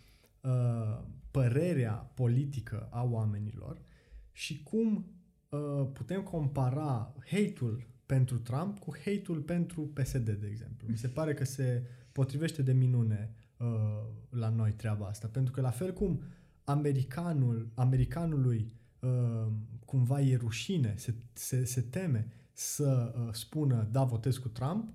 părerea politică a oamenilor și cum putem compara hate-ul pentru Trump cu hate-ul pentru PSD, de exemplu. Mi se pare că se potrivește de minune uh, la noi treaba asta. Pentru că la fel cum americanul, americanului uh, cumva e rușine, se, se, se teme să uh, spună da, votez cu Trump,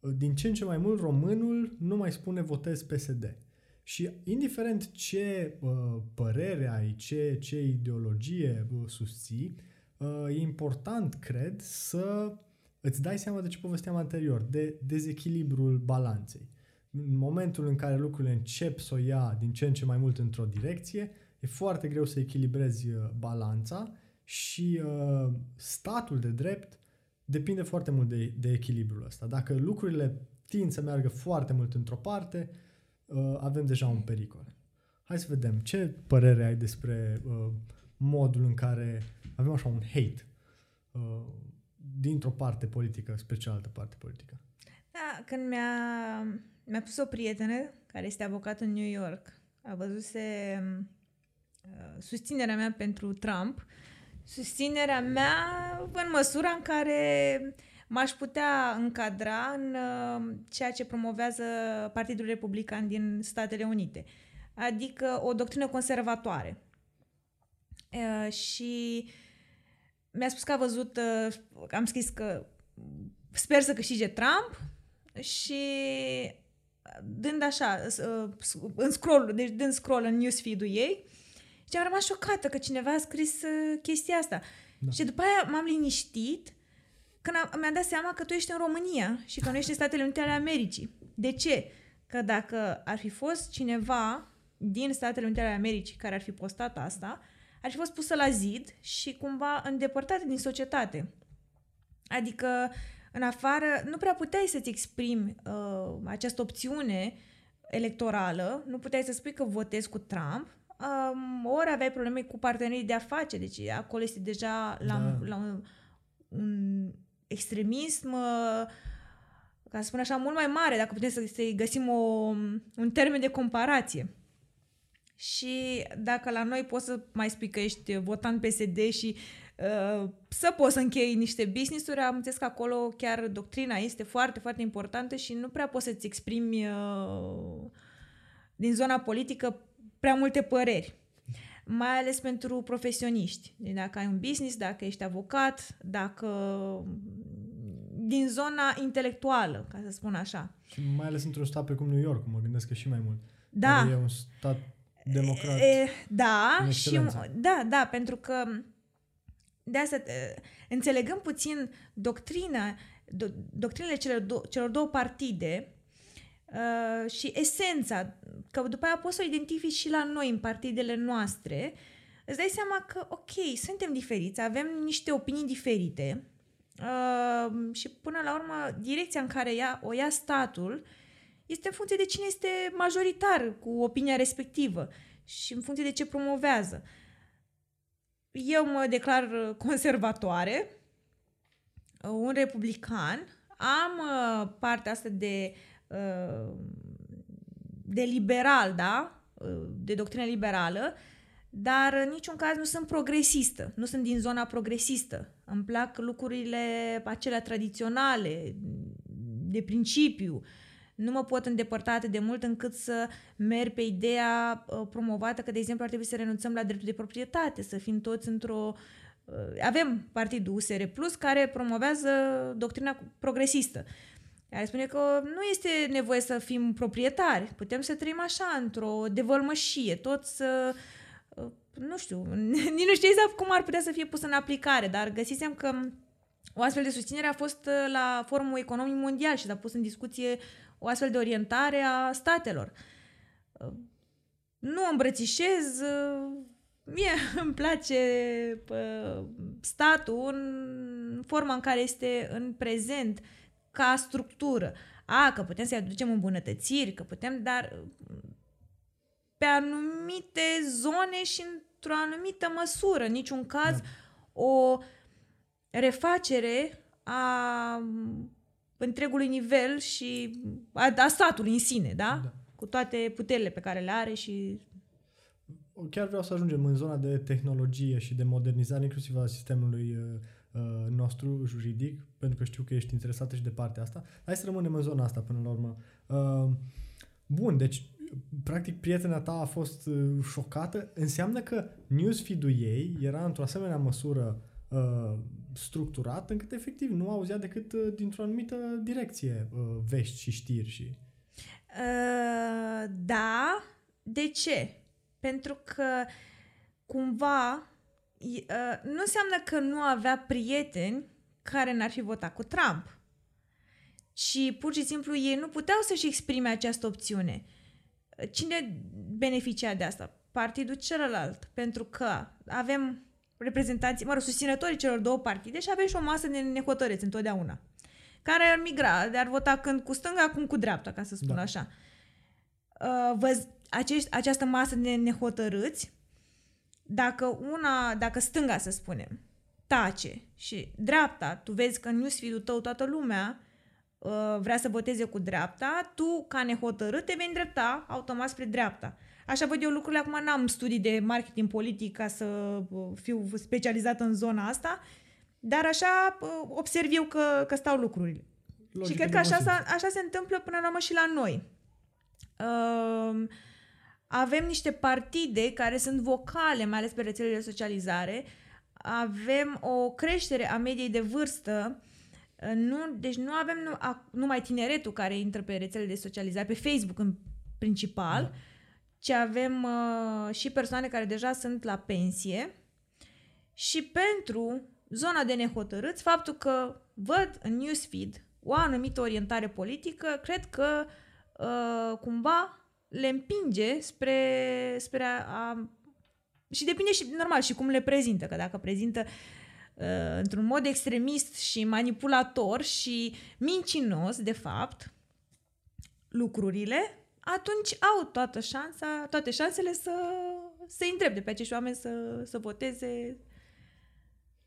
uh, din ce în ce mai mult românul nu mai spune votez PSD. Și indiferent ce uh, părere ai, ce, ce ideologie uh, susții, uh, e important, cred, să îți dai seama de ce povesteam anterior, de dezechilibrul balanței. În momentul în care lucrurile încep să o ia din ce în ce mai mult într-o direcție, e foarte greu să echilibrezi uh, balanța și uh, statul de drept depinde foarte mult de, de echilibrul ăsta. Dacă lucrurile tind să meargă foarte mult într-o parte, uh, avem deja un pericol. Hai să vedem ce părere ai despre uh, modul în care avem așa un hate uh, dintr-o parte politică spre cealaltă parte politică. Da, când mi-a, mi-a pus o prietenă care este avocat în New York, a văzut uh, susținerea mea pentru Trump, susținerea mea în măsura în care m-aș putea încadra în uh, ceea ce promovează Partidul Republican din Statele Unite, adică o doctrină conservatoare. Uh, și mi-a spus că a văzut, uh, am scris că sper să câștige Trump și dând așa, uh, în scroll, deci dând scroll în newsfeed-ul ei, și am rămas șocată că cineva a scris uh, chestia asta. Da. Și după aia m-am liniștit când am, mi-am dat seama că tu ești în România și că nu ești în Statele Unite ale Americii. De ce? Că dacă ar fi fost cineva din Statele Unite ale Americii care ar fi postat asta, ar fi fost pusă la zid și cumva îndepărtată din societate. Adică, în afară, nu prea puteai să-ți exprimi uh, această opțiune electorală, nu puteai să spui că votezi cu Trump, um, ori aveai probleme cu partenerii de afaceri, deci acolo este deja la, da. un, la un, un extremism, uh, ca să spun așa, mult mai mare, dacă putem să, să găsim o, un termen de comparație. Și dacă la noi poți să mai spui că ești votant PSD și uh, să poți să închei niște business-uri, am înțeles că acolo chiar doctrina este foarte, foarte importantă și nu prea poți să-ți exprimi uh, din zona politică prea multe păreri. Mai ales pentru profesioniști. Deci dacă ai un business, dacă ești avocat, dacă din zona intelectuală, ca să spun așa. Și mai ales într-un stat precum New York, mă gândesc că și mai mult. Da. e un stat democrat. E, da, și da, da, pentru că de asta înțelegăm puțin doctrina, do, doctrinele celor, do, celor două partide uh, și esența, că după aia poți să o identifici și la noi în partidele noastre, îți dai seama că, ok, suntem diferiți, avem niște opinii diferite uh, și până la urmă direcția în care ia, o ia statul este în funcție de cine este majoritar cu opinia respectivă și în funcție de ce promovează. Eu mă declar conservatoare, un republican, am uh, partea asta de, uh, de liberal, da? Uh, de doctrină liberală, dar în niciun caz nu sunt progresistă, nu sunt din zona progresistă. Îmi plac lucrurile acelea tradiționale, de principiu. Nu mă pot îndepărta atât de mult încât să merg pe ideea uh, promovată că, de exemplu, ar trebui să renunțăm la dreptul de proprietate, să fim toți într-o... Uh, avem partidul USR Plus care promovează doctrina progresistă. Care spune că nu este nevoie să fim proprietari, putem să trăim așa, într-o devălmășie, tot să uh, nu știu, nici nu știu exact cum ar putea să fie pus în aplicare, dar găsisem că o astfel de susținere a fost uh, la Forumul Economic Mondial și s-a pus în discuție o astfel de orientare a statelor. Uh, nu îmbrățișez, uh, mie îmi place statul în forma în care este în prezent, ca structură. A, că putem să-i aducem îmbunătățiri, că putem, dar pe anumite zone și într-o anumită măsură. În niciun caz da. o refacere a întregului nivel și a, a statului în sine, da? da? Cu toate puterile pe care le are și... Chiar vreau să ajungem în zona de tehnologie și de modernizare, inclusiv a sistemului uh, uh, nostru juridic, pentru că știu că ești interesată și de partea asta. Hai să rămânem în zona asta până la urmă. Uh, bun, deci practic prietena ta a fost uh, șocată. Înseamnă că newsfeed-ul ei era într-o asemenea măsură uh, structurat încât efectiv nu auzea decât uh, dintr-o anumită direcție uh, vești și știri și... Uh, da. De ce? Pentru că cumva uh, nu înseamnă că nu avea prieteni care n-ar fi votat cu Trump. Și pur și simplu ei nu puteau să-și exprime această opțiune. Cine beneficia de asta? Partidul celălalt. Pentru că avem reprezentanții, mă rog, susținătorii celor două partide și avem și o masă de nehotărâți întotdeauna, care ar migra, de ar vota când cu stânga, acum cu dreapta, ca să spun da. așa. Uh, vă, acești, această masă de nehotărâți, dacă una, dacă stânga, să spunem, tace și dreapta, tu vezi că în newsfeed-ul tău toată lumea uh, vrea să voteze cu dreapta, tu, ca nehotărât, te vei îndrepta automat spre dreapta. Așa văd eu lucrurile. Acum n-am studii de marketing politic ca să uh, fiu specializată în zona asta, dar așa uh, observ eu că, că stau lucrurile. Logic, și cred că așa, așa se întâmplă până la urmă și la noi. Uh, avem niște partide care sunt vocale, mai ales pe rețelele de socializare. Avem o creștere a mediei de vârstă. Uh, nu, deci nu avem nu, a, numai tineretul care intră pe rețelele de socializare, pe Facebook în principal, da ci avem uh, și persoane care deja sunt la pensie și pentru zona de nehotărâți, faptul că văd în newsfeed o anumită orientare politică, cred că uh, cumva le împinge spre, spre a, a... Și depinde și, normal, și cum le prezintă, că dacă prezintă uh, într-un mod extremist și manipulator și mincinos, de fapt, lucrurile, atunci au toată șansa, toate șansele să se îndrepte pe acești oameni să, să voteze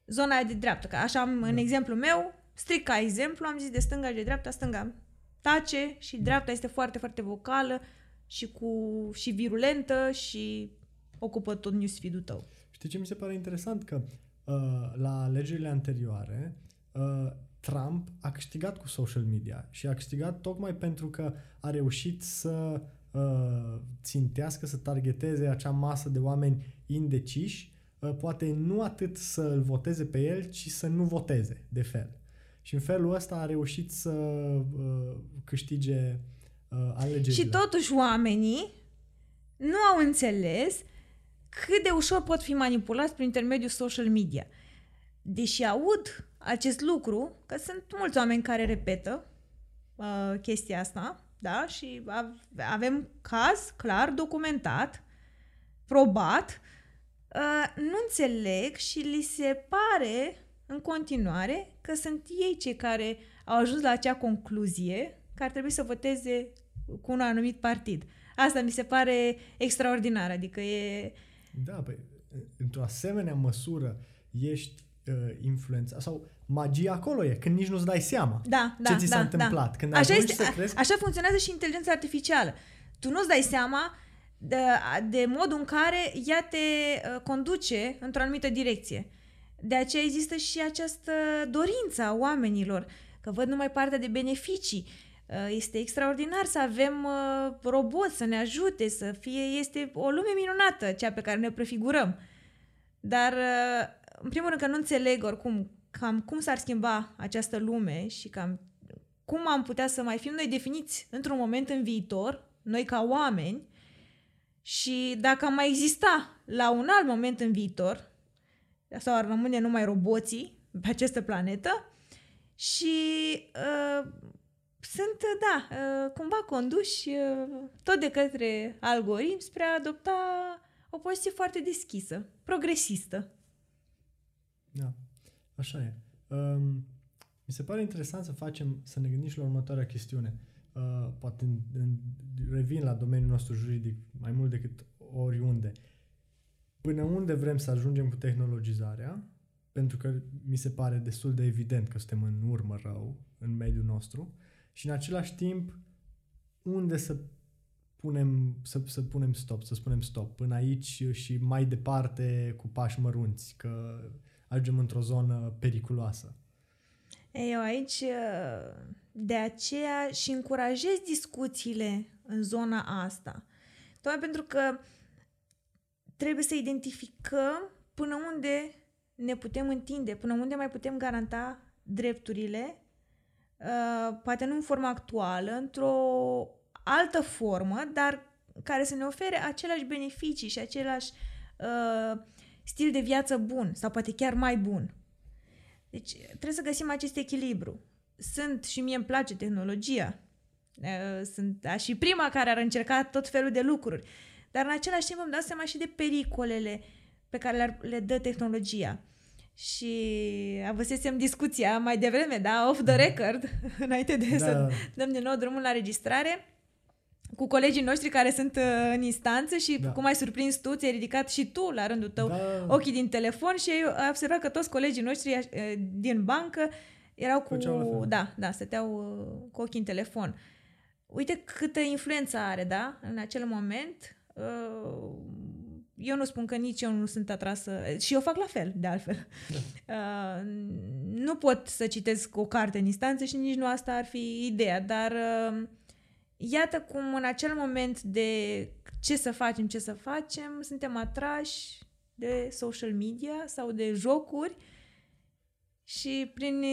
zona de dreaptă. Că așa am, da. în exemplu meu, strict ca exemplu, am zis de stânga și de dreapta, stânga tace și dreapta este foarte, foarte vocală și cu și virulentă și ocupă tot newsfeed-ul tău. Știi ce mi se pare interesant? Că uh, la alegerile anterioare uh, Trump a câștigat cu social media și a câștigat tocmai pentru că a reușit să uh, țintească, să targeteze acea masă de oameni indeciși, uh, poate nu atât să îl voteze pe el, ci să nu voteze, de fel. Și în felul ăsta a reușit să uh, câștige uh, alegerile. Și totuși oamenii nu au înțeles cât de ușor pot fi manipulați prin intermediul social media. Deși aud acest lucru, că sunt mulți oameni care repetă uh, chestia asta, da, și avem caz clar documentat, probat, uh, nu înțeleg și li se pare în continuare că sunt ei cei care au ajuns la acea concluzie că ar trebui să voteze cu un anumit partid. Asta mi se pare extraordinar, adică e... Da, păi, într-o asemenea măsură ești uh, influența sau magia acolo e, când nici nu-ți dai seama da, da, ce ți da, s-a întâmplat. Da. Când așa, este, să crezi... așa funcționează și inteligența artificială. Tu nu-ți dai seama de, de modul în care ea te uh, conduce într-o anumită direcție. De aceea există și această dorință a oamenilor, că văd numai partea de beneficii. Uh, este extraordinar să avem uh, roboți să ne ajute, să fie... Este o lume minunată, cea pe care ne prefigurăm. Dar, uh, în primul rând, că nu înțeleg oricum cam cum s-ar schimba această lume și cam cum am putea să mai fim noi definiți într-un moment în viitor, noi ca oameni, și dacă am mai exista la un alt moment în viitor, sau ar rămâne numai roboții pe această planetă, și uh, sunt, da, uh, cumva conduși uh, tot de către algoritm spre a adopta o poziție foarte deschisă, progresistă. Da, așa e. Um, mi se pare interesant să facem, să ne gândim și la următoarea chestiune. Uh, poate în, în, revin la domeniul nostru juridic mai mult decât oriunde. Până unde vrem să ajungem cu tehnologizarea, pentru că mi se pare destul de evident că suntem în urmă rău în mediul nostru și în același timp unde să punem, să, să punem stop, să spunem stop, până aici și mai departe cu pași mărunți, că ajungem într-o zonă periculoasă. Eu aici de aceea și încurajez discuțiile în zona asta. Tocmai pentru că trebuie să identificăm până unde ne putem întinde, până unde mai putem garanta drepturile, uh, poate nu în forma actuală, într-o altă formă, dar care să ne ofere aceleași beneficii și același uh, stil de viață bun sau poate chiar mai bun. Deci trebuie să găsim acest echilibru. Sunt și mie îmi place tehnologia. Uh, sunt da, și prima care ar încerca tot felul de lucruri. Dar în același timp îmi dau seama și de pericolele pe care le, le dă tehnologia. Și avusesem discuția mai devreme, da, off the mhm. record, înainte de da. să dăm din nou drumul la registrare, cu colegii noștri care sunt uh, în instanță și da. cum ai surprins tu, ți-ai ridicat și tu la rândul tău da. ochii din telefon și ai observat că toți colegii noștri uh, din bancă erau cu... Da, da, stăteau uh, cu ochii în telefon. Uite câtă influență are, da, în acel moment. Eu nu spun că nici eu nu sunt atrasă și eu fac la fel, de altfel. Da. Nu pot să citesc o carte în instanță și nici nu asta ar fi ideea, dar iată cum în acel moment de ce să facem, ce să facem, suntem atrași de social media sau de jocuri și prin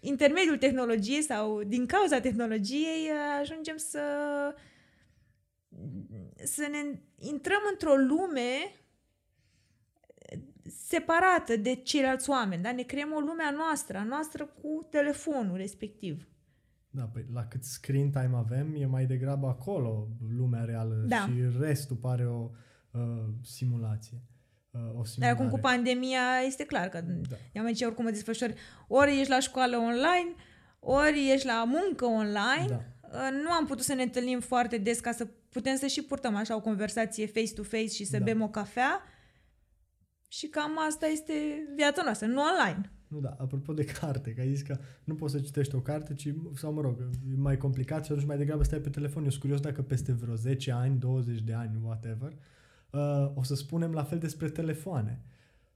intermediul tehnologiei sau din cauza tehnologiei ajungem să să ne intrăm într-o lume separată de ceilalți oameni, da? Ne creăm o lume a noastră, a noastră cu telefonul respectiv. Da, păi la cât screen time avem, e mai degrabă acolo lumea reală da. și restul pare o uh, simulație. Uh, o Dar acum cu pandemia este clar că da. ia mai ce oricum mă desfășori. Ori ești la școală online, ori ești la muncă online. Da. Uh, nu am putut să ne întâlnim foarte des ca să putem să și purtăm așa o conversație face-to-face și să da. bem o cafea. Și cam asta este viața noastră, nu online. Nu, da, apropo de carte, că ai zis că nu poți să citești o carte, ci, sau mă rog, e mai complicat și atunci mai degrabă stai pe telefon. Eu sunt curios dacă peste vreo 10 ani, 20 de ani, whatever, uh, o să spunem la fel despre telefoane.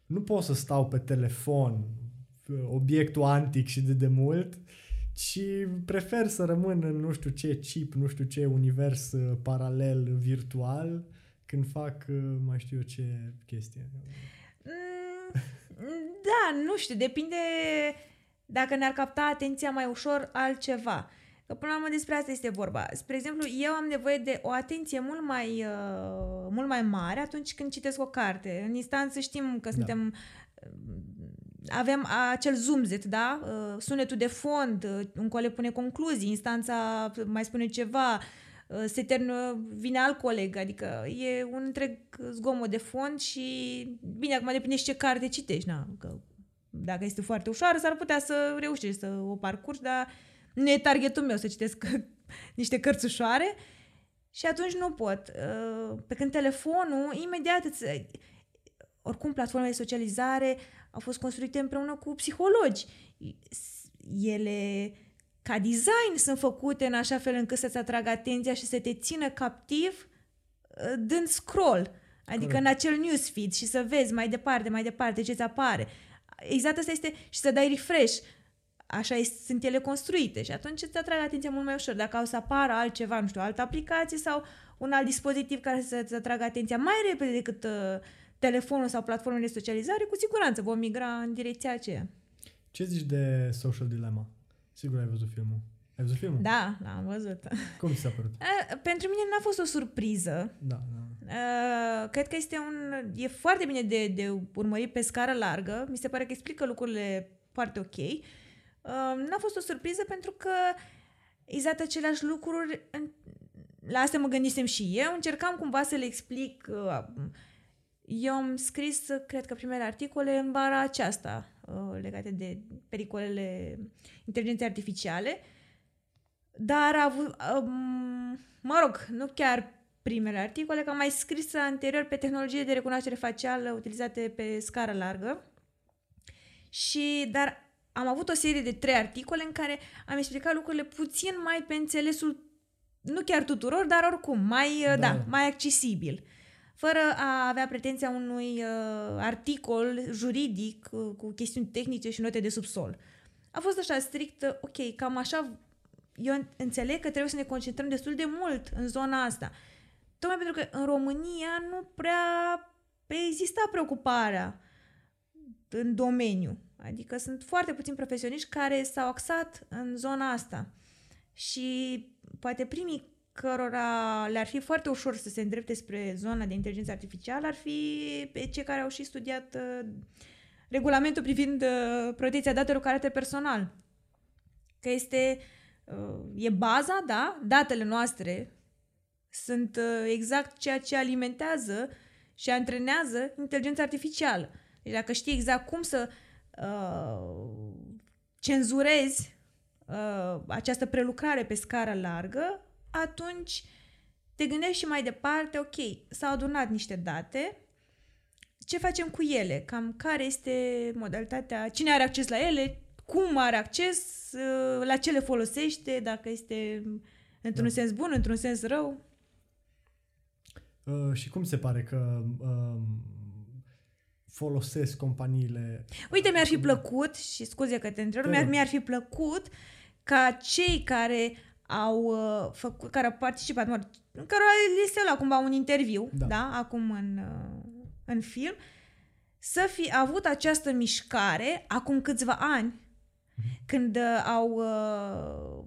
Nu pot să stau pe telefon, obiectul antic și de demult, ci prefer să rămân în nu știu ce chip, nu știu ce univers uh, paralel virtual când fac uh, mai știu eu ce chestie. Mm, da, nu știu, depinde dacă ne-ar capta atenția mai ușor altceva. Că până la urmă despre asta este vorba. Spre exemplu, eu am nevoie de o atenție mult mai, uh, mult mai mare atunci când citesc o carte. În instanță știm că da. suntem avem acel zumzet, da? Uh, sunetul de fond, uh, un coleg pune concluzii, instanța mai spune ceva, uh, se termină, vine alt coleg, adică e un întreg zgomot de fond și, bine, acum depinde și ce carte citești, na, că dacă este foarte ușoară, s-ar putea să reușești să o parcurgi, dar nu e targetul meu să citesc niște cărțușoare și atunci nu pot. Uh, pe când telefonul, imediat îți... Oricum, platformele de socializare au fost construite împreună cu psihologi. Ele, ca design, sunt făcute în așa fel încât să-ți atragă atenția și să te țină captiv uh, dând scroll. Adică Corect. în acel newsfeed și să vezi mai departe, mai departe ce ți apare. Exact asta este și să dai refresh așa sunt ele construite și atunci îți atrag atenția mult mai ușor. Dacă o să apară altceva, nu știu, altă aplicație sau un alt dispozitiv care să-ți atragă atenția mai repede decât uh, telefonul sau platformele de socializare, cu siguranță vom migra în direcția aceea. Ce zici de Social Dilemma? Sigur ai văzut filmul. Ai văzut filmul? Da, l-am văzut. Cum ți s-a părut? Uh, pentru mine n-a fost o surpriză. Da, da. Uh, cred că este un... E foarte bine de, de urmărit pe scară largă. Mi se pare că explică lucrurile foarte ok. Uh, n-a fost o surpriză pentru că exact aceleași lucruri, la asta mă gândisem și eu, încercam cumva să le explic. Uh, eu am scris, cred că, primele articole în bara aceasta uh, legate de pericolele inteligenței artificiale, dar avut, um, mă rog, nu chiar primele articole, că am mai scris anterior pe tehnologie de recunoaștere facială utilizate pe scară largă. Și, dar am avut o serie de trei articole în care am explicat lucrurile puțin mai pe înțelesul, nu chiar tuturor, dar oricum, mai, da. Da, mai accesibil. Fără a avea pretenția unui uh, articol juridic uh, cu chestiuni tehnice și note de subsol. A fost așa strict, uh, ok, cam așa, eu înțeleg că trebuie să ne concentrăm destul de mult în zona asta. Tocmai pentru că în România nu prea exista preocuparea în domeniu. Adică sunt foarte puțini profesioniști care s-au axat în zona asta. Și poate primii cărora le-ar fi foarte ușor să se îndrepte spre zona de inteligență artificială ar fi pe cei care au și studiat uh, regulamentul privind uh, protecția datelor cu caracter personal. Că este, uh, e baza, da, datele noastre sunt uh, exact ceea ce alimentează și antrenează inteligența artificială. Deci dacă știi exact cum să uh, uh, cenzurezi uh, această prelucrare pe scară largă, atunci te gândești și mai departe, ok, s-au adunat niște date, ce facem cu ele? Cam care este modalitatea, cine are acces la ele, cum are acces, uh, la ce le folosește, dacă este într-un da. sens bun, într-un sens rău. Uh, și cum se pare că uh, folosesc companiile. Uite, mi-ar fi plăcut, și scuze că te întreb, mi-ar, mi-ar fi plăcut ca cei care au uh, făcut, care au participat, mă, în care li se lua cumva un interviu, da, da acum în, uh, în film, să fi avut această mișcare acum câțiva ani, mm-hmm. când uh, au uh,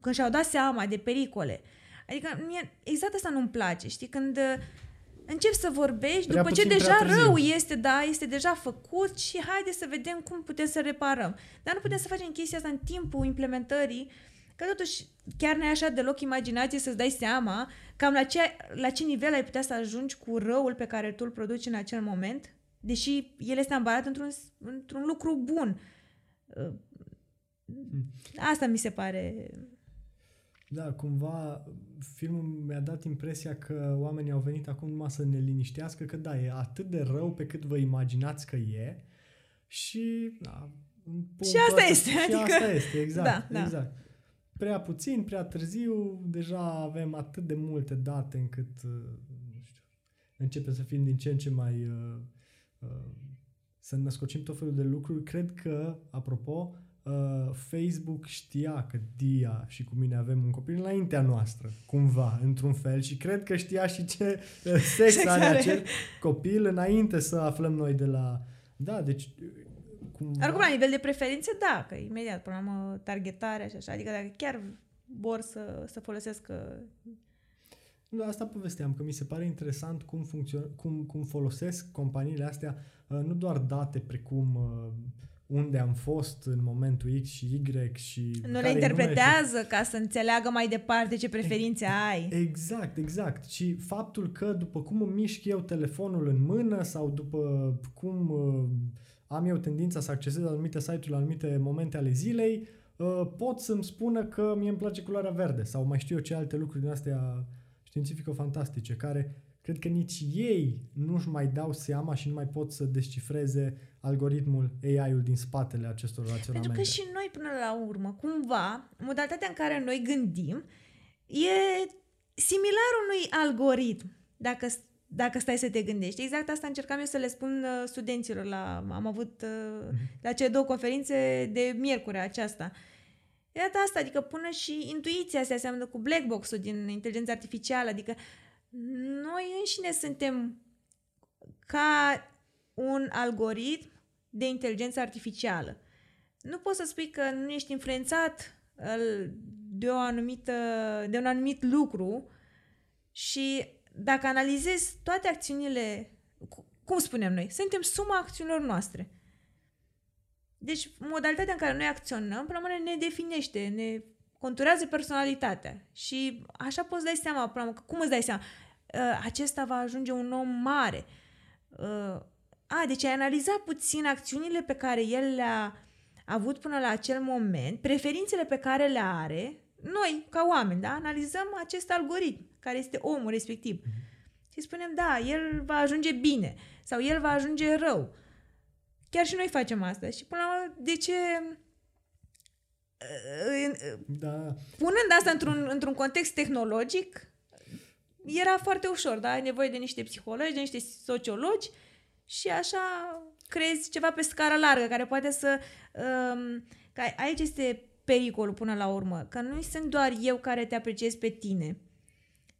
când și-au dat seama de pericole. Adică mie, exact asta nu-mi place, știi? Când uh, începi să vorbești prea după ce deja rău este, da, este deja făcut și haide să vedem cum putem să reparăm. Dar nu putem să facem chestia asta în timpul implementării, că totuși chiar nu e așa deloc imaginație să-ți dai seama cam la ce, la ce nivel ai putea să ajungi cu răul pe care tu îl produci în acel moment, deși el este ambarat într-un, într-un lucru bun. Hmm. Asta mi se pare da, cumva filmul mi-a dat impresia că oamenii au venit acum numai să ne liniștească că da, e atât de rău pe cât vă imaginați că e și da, și asta este. Și adică... asta este, exact. Da, exact. Da. Prea puțin, prea târziu, deja avem atât de multe date încât uh, nu știu, începe să fim din ce în ce mai uh, uh, să născocim tot felul de lucruri. Cred că, apropo, uh, Facebook știa că Dia și cu mine avem un copil înaintea noastră, cumva, într-un fel, și cred că știa și ce uh, sex are acel copil înainte să aflăm noi de la... Da, deci... Cumva... Acum, la nivel de preferințe, da, că imediat, până la urmă, targetarea și așa, adică dacă chiar vor să, să folosească da, asta povesteam, că mi se pare interesant cum, funcțion- cum, cum folosesc companiile astea uh, nu doar date precum uh, unde am fost în momentul X și Y și... Nu le interpretează și... ca să înțeleagă mai departe ce preferințe e, ai. Exact, exact. Și faptul că după cum îmi mișc eu telefonul în mână sau după cum uh, am eu tendința să accesez anumite site-uri la anumite momente ale zilei, uh, pot să-mi spună că mie îmi place culoarea verde sau mai știu eu ce alte lucruri din astea științifico-fantastice, care cred că nici ei nu-și mai dau seama și nu mai pot să descifreze algoritmul AI-ul din spatele acestor raționamente. Pentru că și noi, până la urmă, cumva, modalitatea în care noi gândim e similar unui algoritm, dacă, dacă stai să te gândești. Exact asta încercam eu să le spun uh, studenților. La, am avut uh, uh-huh. la cele două conferințe de miercuri aceasta. Iată asta, adică până și intuiția se aseamnă cu black box-ul din inteligența artificială, adică noi înșine suntem ca un algoritm de inteligență artificială. Nu poți să spui că nu ești influențat de, o anumită, de un anumit lucru și dacă analizezi toate acțiunile, cum spunem noi, suntem suma acțiunilor noastre. Deci modalitatea în care noi acționăm, până la ne definește, ne conturează personalitatea. Și așa poți dai seama, până la cum îți dai seama? Uh, acesta va ajunge un om mare. Uh, a, deci ai analizat puțin acțiunile pe care el le-a avut până la acel moment, preferințele pe care le are, noi, ca oameni, da, analizăm acest algoritm, care este omul respectiv. Mm-hmm. Și spunem, da, el va ajunge bine sau el va ajunge rău. Chiar și noi facem asta. Și până la urmă, de ce... Da. Punând asta într-un, într-un context tehnologic, era foarte ușor, da? Ai nevoie de niște psihologi, de niște sociologi și așa crezi ceva pe scară largă, care poate să... Um, că aici este pericolul până la urmă, că nu sunt doar eu care te apreciez pe tine,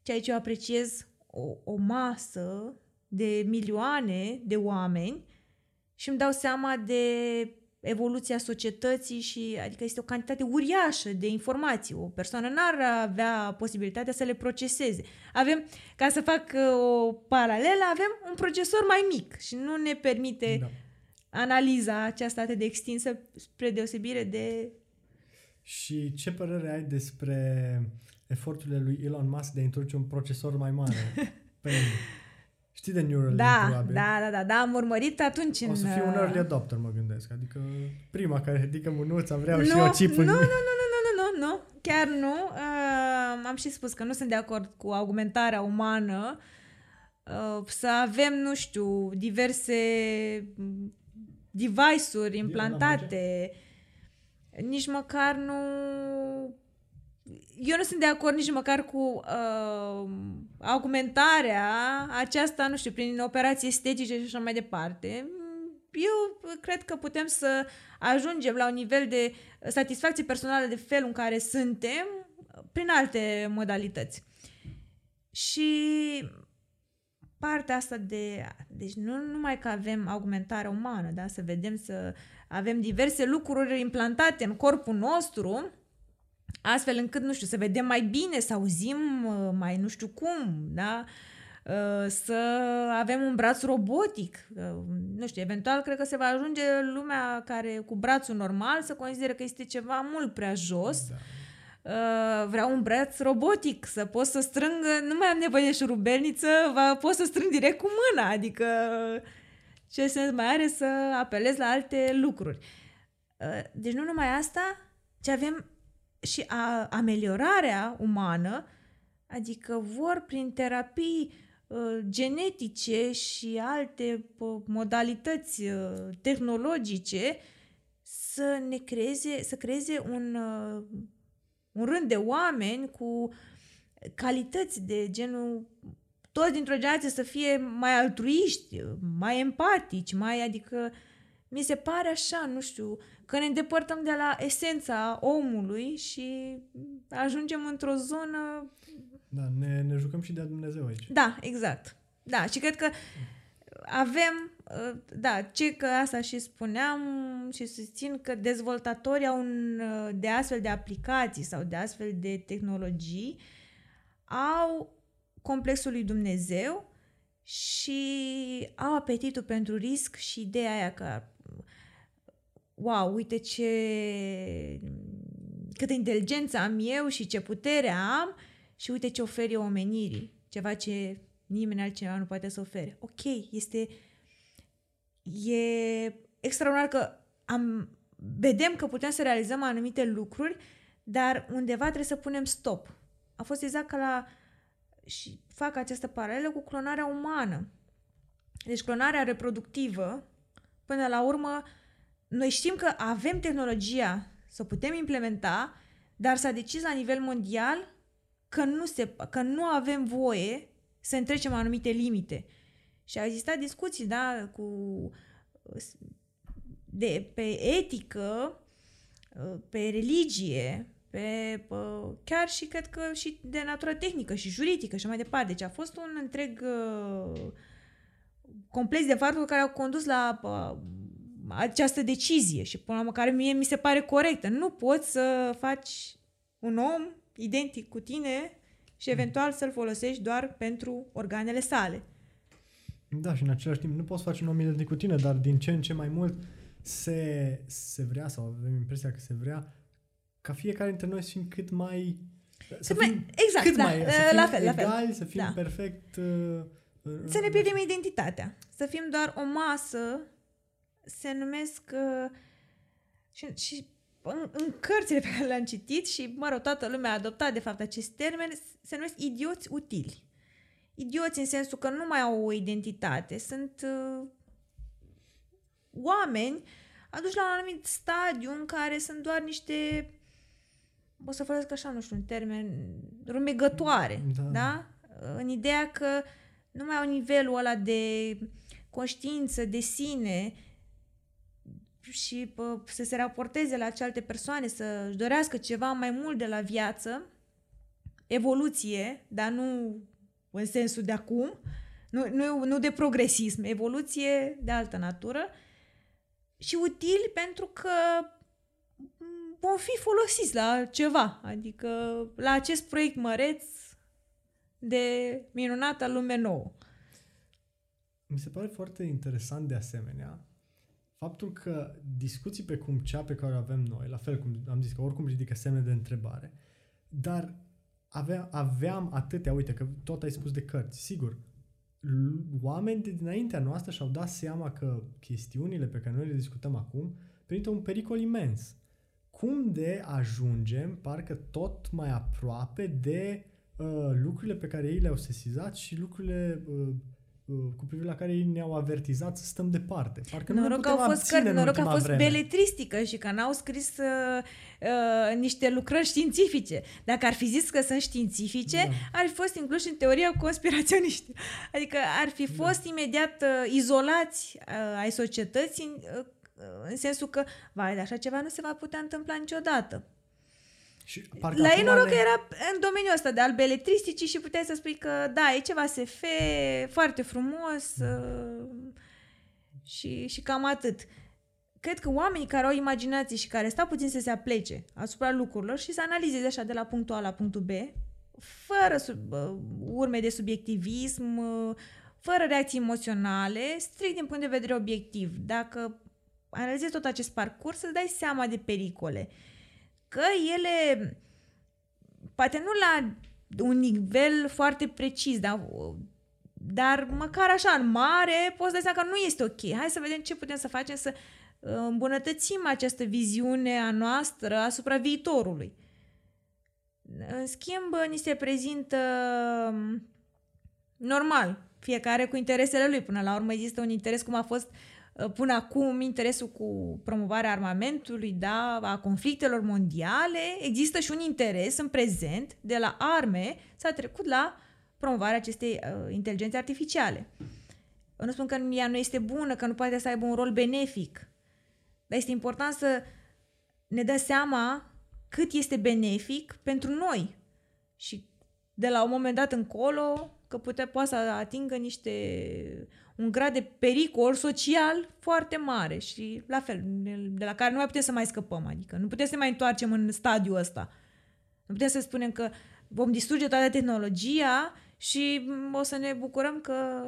ci aici eu apreciez o, o masă de milioane de oameni și îmi dau seama de evoluția societății și adică este o cantitate uriașă de informații. O persoană n-ar avea posibilitatea să le proceseze. Avem, ca să fac uh, o paralelă, avem un procesor mai mic și nu ne permite da. analiza aceasta atât de extinsă spre deosebire de... Și ce părere ai despre eforturile lui Elon Musk de a introduce un procesor mai mare? pe Știi de Neuralink, da, probabil. Da, da, da, da, am urmărit atunci în... O să fiu un early adopter, mă gândesc. Adică prima care ridică mânuța, vreau nu, și eu chip nu, în... Nu, nu, nu, nu, nu, nu, chiar nu. Uh, am și spus că nu sunt de acord cu augmentarea umană. Uh, să avem, nu știu, diverse device-uri implantate. Nici măcar nu eu nu sunt de acord nici măcar cu uh, augmentarea aceasta, nu știu, prin operații estetice și așa mai departe. Eu cred că putem să ajungem la un nivel de satisfacție personală de felul în care suntem prin alte modalități. Și partea asta de... Deci nu numai că avem augmentarea umană, da? să vedem să avem diverse lucruri implantate în corpul nostru, astfel încât, nu știu, să vedem mai bine, să auzim uh, mai nu știu cum, da? Uh, să avem un braț robotic. Uh, nu știu, eventual cred că se va ajunge lumea care cu brațul normal să consideră că este ceva mult prea jos. Da. Vreau un braț robotic, să pot să strâng, nu mai am nevoie de șurubelniță, pot să strâng direct cu mâna, adică ce sens mai are să apelez la alte lucruri. Deci nu numai asta, ci avem și a, ameliorarea umană, adică vor prin terapii uh, genetice și alte uh, modalități uh, tehnologice să ne creeze, să creeze un, uh, un rând de oameni cu calități de genul toți dintr-o generație să fie mai altruiști, mai empatici, mai, adică mi se pare așa, nu știu, că ne îndepărtăm de la esența omului și ajungem într-o zonă... Da, ne, ne jucăm și de Dumnezeu aici. Da, exact. Da, și cred că avem, da, ce că asta și spuneam și susțin că dezvoltatorii au un, de astfel de aplicații sau de astfel de tehnologii au complexul lui Dumnezeu și au apetitul pentru risc și ideea aia că wow, uite ce câtă inteligență am eu și ce putere am și uite ce ofer eu omenirii. Ceva ce nimeni altcineva nu poate să ofere. Ok, este e extraordinar că am vedem că putem să realizăm anumite lucruri, dar undeva trebuie să punem stop. A fost exact ca la... și fac această paralelă cu clonarea umană. Deci clonarea reproductivă, până la urmă, noi știm că avem tehnologia să putem implementa, dar s-a decis la nivel mondial că nu, se, că nu avem voie să întrecem anumite limite. Și au existat discuții, da, cu de, pe etică, pe religie, pe, pe chiar și cred că și de natură tehnică și juridică și mai departe. Deci a fost un întreg uh, complex de faptul care au condus la uh, această decizie și până la urmă care mie mi se pare corectă. Nu poți să faci un om identic cu tine și eventual să-l folosești doar pentru organele sale. Da, și în același timp nu poți face un om identic cu tine, dar din ce în ce mai mult se, se vrea, sau avem impresia că se vrea, ca fiecare dintre noi să fim cât mai... Să fim mai, exact, cât da, mai, să fim la fel, egali, la fel. să fim da. perfect... Uh, să ne pierdem identitatea. Să fim doar o masă, se numesc... Uh, și, și în, în cărțile pe care le-am citit și, mă rog, toată lumea a adoptat, de fapt, acest termen, se numesc idioți utili. Idioți în sensul că nu mai au o identitate. Sunt uh, oameni aduși la un anumit stadiu în care sunt doar niște o să folosesc așa, nu știu, un termen, rumegătoare, da? da? În ideea că nu mai au nivelul ăla de conștiință de sine și pă, să se raporteze la cealaltă persoane, să-și dorească ceva mai mult de la viață, evoluție, dar nu în sensul de acum, nu, nu, nu de progresism, evoluție de altă natură și util pentru că vom fi folosiți la ceva, adică la acest proiect măreț de minunată lume nouă. Mi se pare foarte interesant de asemenea faptul că discuții pe cum cea pe care o avem noi, la fel cum am zis că oricum ridică semne de întrebare, dar avea, aveam atâtea, uite că tot ai spus de cărți, sigur, oameni de dinaintea noastră și-au dat seama că chestiunile pe care noi le discutăm acum prezintă un pericol imens. Cum de ajungem, parcă tot mai aproape de uh, lucrurile pe care ei le-au sesizat și lucrurile uh, uh, cu privire la care ei ne-au avertizat să stăm departe. Parcă noroc nu ne putem au fost cărți, noroc că a fost vreme. beletristică și că n-au scris uh, uh, niște lucrări științifice. Dacă ar fi zis că sunt științifice, da. ar fi fost inclus în teoria conspiraționiști. Adică ar fi da. fost da. imediat uh, izolați uh, ai societății uh, în sensul că, vai, de așa ceva nu se va putea întâmpla niciodată. Și la ei noroc le... că era în domeniul ăsta de al beletristicii și puteai să spui că da, e ceva SF foarte frumos uh, și, și cam atât. Cred că oamenii care au imaginație și care stau puțin să se aplece asupra lucrurilor și să analizeze așa de la punctul A la punctul B, fără sub, uh, urme de subiectivism, uh, fără reacții emoționale, strict din punct de vedere obiectiv. Dacă analizezi tot acest parcurs, să dai seama de pericole. Că ele, poate nu la un nivel foarte precis, dar, dar măcar așa, în mare, poți da seama că nu este ok. Hai să vedem ce putem să facem să uh, îmbunătățim această viziune a noastră asupra viitorului. În schimb, ni se prezintă um, normal, fiecare cu interesele lui. Până la urmă există un interes cum a fost Uh, până acum interesul cu promovarea armamentului, da, a conflictelor mondiale, există și un interes în prezent de la arme s-a trecut la promovarea acestei uh, inteligențe artificiale. Eu nu spun că ea nu este bună, că nu poate să aibă un rol benefic, dar este important să ne dăm seama cât este benefic pentru noi și de la un moment dat încolo că putea, poate să atingă niște un grad de pericol social foarte mare și la fel, de la care nu mai putem să mai scăpăm, adică nu putem să mai întoarcem în stadiul ăsta. Nu putem să spunem că vom distruge toată tehnologia și o să ne bucurăm că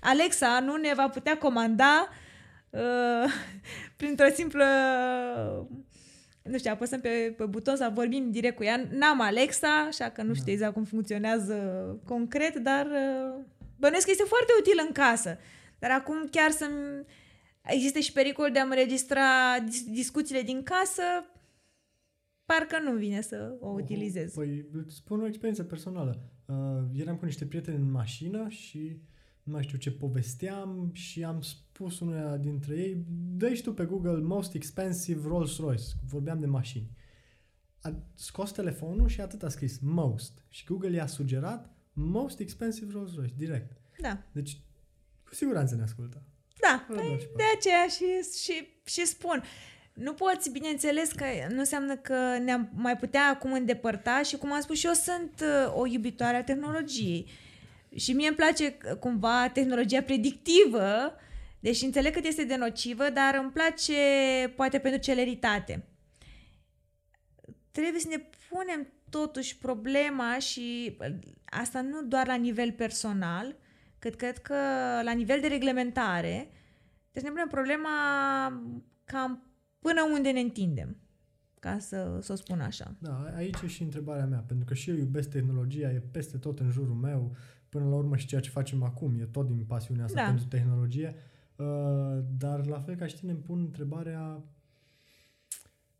Alexa nu ne va putea comanda uh, printr-o simplă nu știu, apăsăm pe, pe buton să vorbim direct cu ea. N-am Alexa, așa că nu știu da. exact cum funcționează concret, dar uh, Bănuiesc că este foarte util în casă. Dar acum chiar să există și pericol de a-mi înregistra discuțiile din casă, parcă nu vine să o utilizez. Păi, spun o experiență personală. Uh, eram cu niște prieteni în mașină și nu mai știu ce povesteam și am spus unuia dintre ei, dă tu pe Google Most Expensive Rolls-Royce. Vorbeam de mașini. A scos telefonul și atât a scris Most. Și Google i-a sugerat Most Expensive Rolls-Royce, direct. Da. Deci, cu siguranță ne ascultă. Da, păi, de aceea și, și, și spun. Nu poți, bineînțeles că nu înseamnă că ne-am mai putea acum îndepărta și cum am spus și eu sunt uh, o iubitoare a tehnologiei. Și mie îmi place uh, cumva tehnologia predictivă, deși înțeleg cât este de nocivă, dar îmi place poate pentru celeritate. Trebuie să ne punem totuși problema și uh, asta nu doar la nivel personal, cât cred că la nivel de reglementare, deci ne punem problema cam până unde ne întindem, ca să, să o spun așa. Da, aici e și întrebarea mea, pentru că și eu iubesc tehnologia, e peste tot în jurul meu, până la urmă și ceea ce facem acum, e tot din pasiunea asta da. pentru tehnologie, uh, dar la fel ca și tine îmi pun întrebarea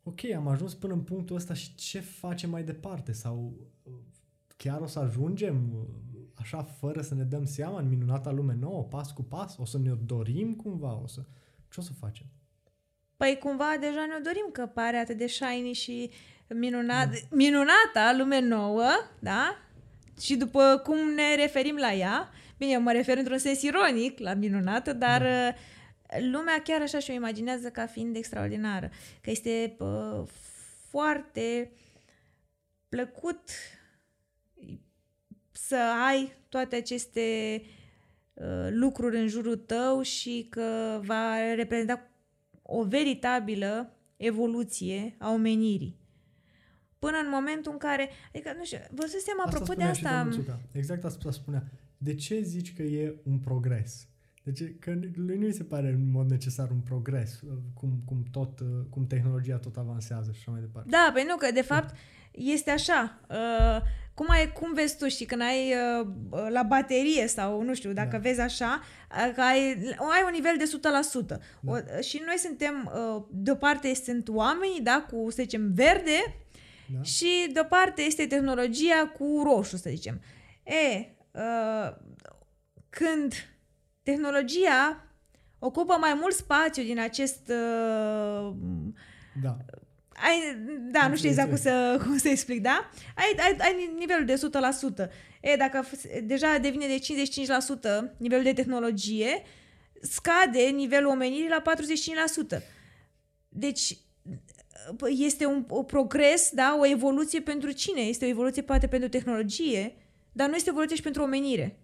ok, am ajuns până în punctul ăsta și ce facem mai departe? Sau uh, chiar o să ajungem uh, așa fără să ne dăm seama în minunata lume nouă, pas cu pas? O să ne dorim cumva? O să... Ce o să facem? Păi cumva deja ne-o dorim că pare atât de shiny și minunat, da. minunata lume nouă, da? Și după cum ne referim la ea, bine, mă refer într-un sens ironic la minunată, dar da. Uh, lumea chiar așa și-o imaginează ca fiind extraordinară. Că este uh, foarte plăcut să ai toate aceste uh, lucruri în jurul tău și că va reprezenta o veritabilă evoluție a omenirii. Până în momentul în care, adică, nu știu, vă seama, apropo de asta... Exact asta spunea. De ce zici că e un progres? Deci că lui nu îi se pare în mod necesar un progres, cum, cum, tot, cum tehnologia tot avansează și așa mai departe. Da, pe nu, că de fapt este așa. Uh, cum, ai, cum vezi tu, și când ai uh, la baterie sau, nu știu, dacă da. vezi așa, uh, că ai, ai un nivel de 100%. Da. O, și noi suntem, uh, de o parte sunt oamenii, da, cu, să zicem, verde, da. și de o parte este tehnologia cu roșu, să zicem. E, uh, când tehnologia ocupă mai mult spațiu din acest uh, da ai, da, nu știu exact cum să, cum să explic, da? Ai, ai, ai nivelul de 100%. E, dacă deja devine de 55% nivelul de tehnologie, scade nivelul omenirii la 45%. Deci, este un, un progres, da, o evoluție pentru cine? Este o evoluție poate pentru tehnologie, dar nu este o evoluție și pentru omenire.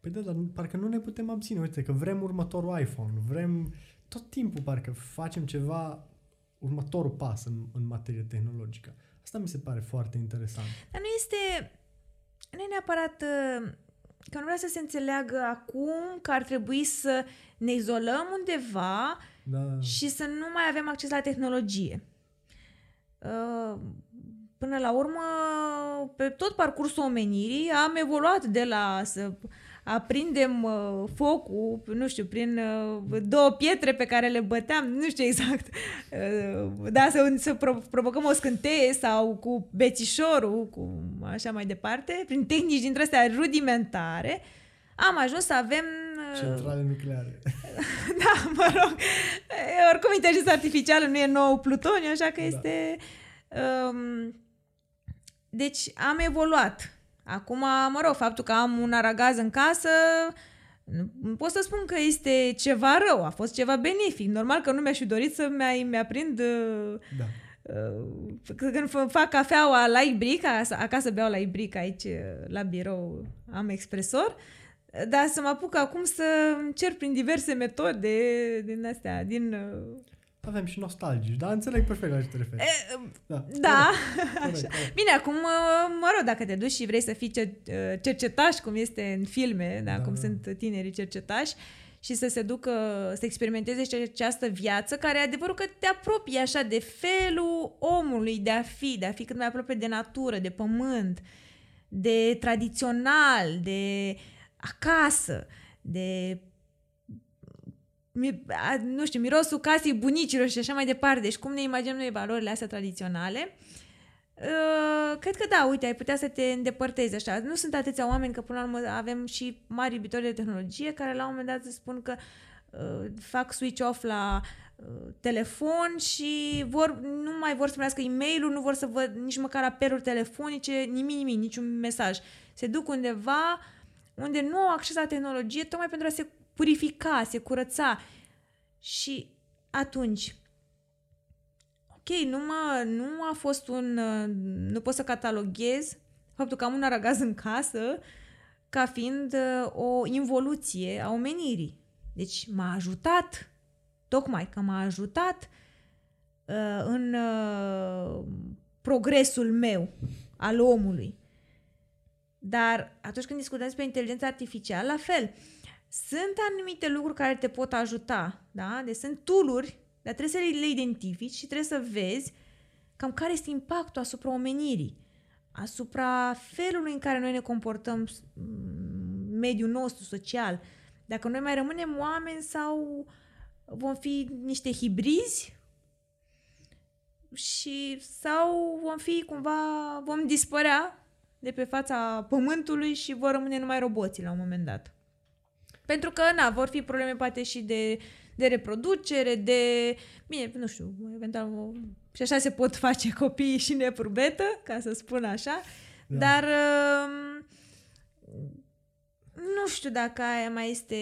Păi da, dar parcă nu ne putem abține. Uite că vrem următorul iPhone, vrem tot timpul parcă facem ceva următorul pas în, în materie tehnologică. Asta mi se pare foarte interesant. Dar nu este, nu e neapărat uh, că nu vrea să se înțeleagă acum că ar trebui să ne izolăm undeva da. și să nu mai avem acces la tehnologie. Uh, până la urmă, pe tot parcursul omenirii am evoluat de la să aprindem uh, focul, nu știu, prin uh, două pietre pe care le băteam, nu știu exact, uh, da, să, să pro- provocăm o scânteie sau cu bețișorul, cu așa mai departe, prin tehnici dintre astea rudimentare, am ajuns să avem... Uh, Centrale nucleare. da, mă rog. Oricum, inteligența artificială nu e nou plutoniu, așa că da. este... Um, deci am evoluat Acum, mă rog, faptul că am un aragaz în casă, nu pot să spun că este ceva rău, a fost ceva benefic. Normal că nu mi-aș fi dorit să mi-a, mi-aprind da. Uh, când fac cafeaua la ibric, acasă beau la ibric aici la birou, am expresor, dar să mă apuc acum să încerc prin diverse metode din astea, din avem și nostalgici, dar înțeleg perfect la ce te referi. E, da. da. Corect, corect, Bine, acum, mă rog, dacă te duci și vrei să fii cercetaș, cum este în filme, da, da cum da. sunt tinerii cercetași, și să se ducă, să experimenteze această viață, care adevărul că te apropie așa de felul omului de a fi, de a fi cât mai aproape de natură, de pământ, de tradițional, de acasă, de nu știu, mirosul casei bunicilor și așa mai departe. Deci cum ne imaginăm noi valorile astea tradiționale. Uh, cred că da, uite, ai putea să te îndepărtezi așa. Nu sunt atâția oameni că până la urmă avem și mari iubitori de tehnologie care la un moment dat spun că uh, fac switch off la uh, telefon și vor, nu mai vor să primească e mail nu vor să văd nici măcar apeluri telefonice, nimic, nimic, niciun mesaj. Se duc undeva unde nu au acces la tehnologie tocmai pentru a se purifica, se curăța. Și atunci, ok, nu, mă, nu a fost un... Nu pot să cataloghez faptul că am un aragaz în casă ca fiind uh, o involuție a omenirii. Deci m-a ajutat, tocmai că m-a ajutat uh, în uh, progresul meu al omului. Dar atunci când discutăm despre inteligența artificială, la fel, sunt anumite lucruri care te pot ajuta, da? Deci sunt tooluri, dar trebuie să le identifici și trebuie să vezi cam care este impactul asupra omenirii, asupra felului în care noi ne comportăm mm, mediul nostru social. Dacă noi mai rămânem oameni sau vom fi niște hibrizi și sau vom fi cumva, vom dispărea de pe fața pământului și vor rămâne numai roboții la un moment dat. Pentru că, na, vor fi probleme poate și de, de reproducere, de... Bine, nu știu, eventual... Și așa se pot face copiii și nepurbetă, ca să spun așa. Da. Dar... Uh, nu știu dacă aia mai este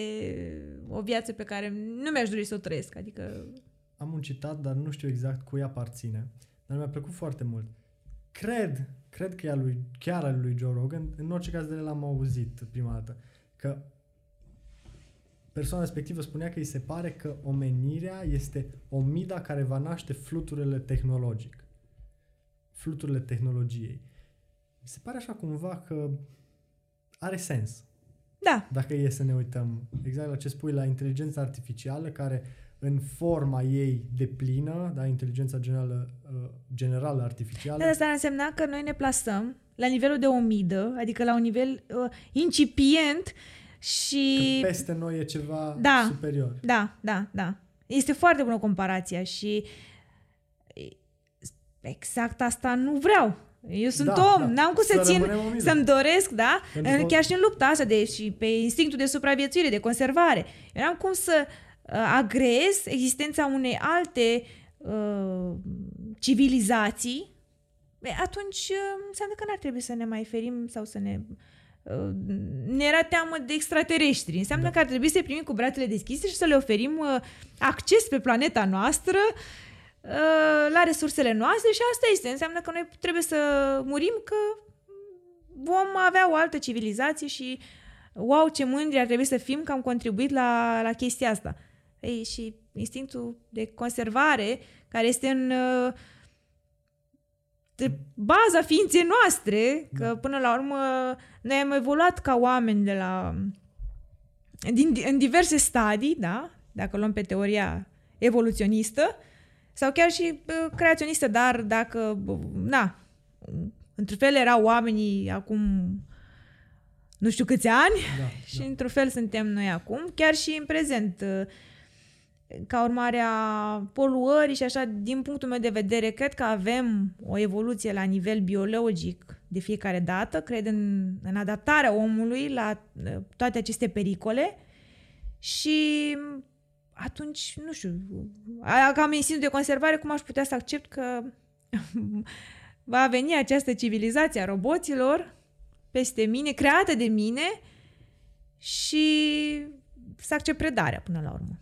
o viață pe care nu mi-aș dori să o trăiesc. Adică... Am un citat, dar nu știu exact cui aparține. Dar mi-a plăcut foarte mult. Cred, cred că e al lui, chiar al lui Joe Rogan, în orice caz de l-am auzit prima dată, că persoana respectivă spunea că îi se pare că omenirea este omida care va naște fluturile tehnologic. Fluturile tehnologiei. Mi se pare așa cumva că are sens. Da. Dacă e să ne uităm exact la ce spui, la inteligența artificială care în forma ei de plină, da, inteligența generală, uh, generală artificială. Da, asta însemna că noi ne plasăm la nivelul de omidă, adică la un nivel uh, incipient și... Că peste noi e ceva da, superior. Da, da, da. Este foarte bună comparația și exact asta nu vreau. Eu sunt da, om, da. n-am cum să, să țin, să-mi doresc, da? Pentru Chiar și în lupta asta de, și pe instinctul de supraviețuire, de conservare. Eu n-am cum să uh, agrez existența unei alte uh, civilizații, atunci uh, înseamnă că n-ar trebui să ne mai ferim sau să ne ne era teamă de extraterestri. Înseamnă da. că ar trebui să-i primim cu brațele deschise și să le oferim uh, acces pe planeta noastră uh, la resursele noastre și asta este. Înseamnă că noi trebuie să murim că vom avea o altă civilizație și wow, ce mândri ar trebui să fim că am contribuit la, la chestia asta. Ei, și instinctul de conservare care este în uh, baza ființei noastre, că da. până la urmă noi am evoluat ca oameni de la din, în diverse stadii, da? Dacă luăm pe teoria evoluționistă sau chiar și uh, creaționistă, dar dacă, na, într-un fel erau oamenii acum nu știu câți ani da, și da. într-un fel suntem noi acum, chiar și în prezent. Uh, ca urmare a poluării și așa, din punctul meu de vedere, cred că avem o evoluție la nivel biologic de fiecare dată, cred în, în adaptarea omului la uh, toate aceste pericole și atunci, nu știu, ca instinct de conservare, cum aș putea să accept că va veni această civilizație a roboților peste mine, creată de mine și să accept predarea până la urmă.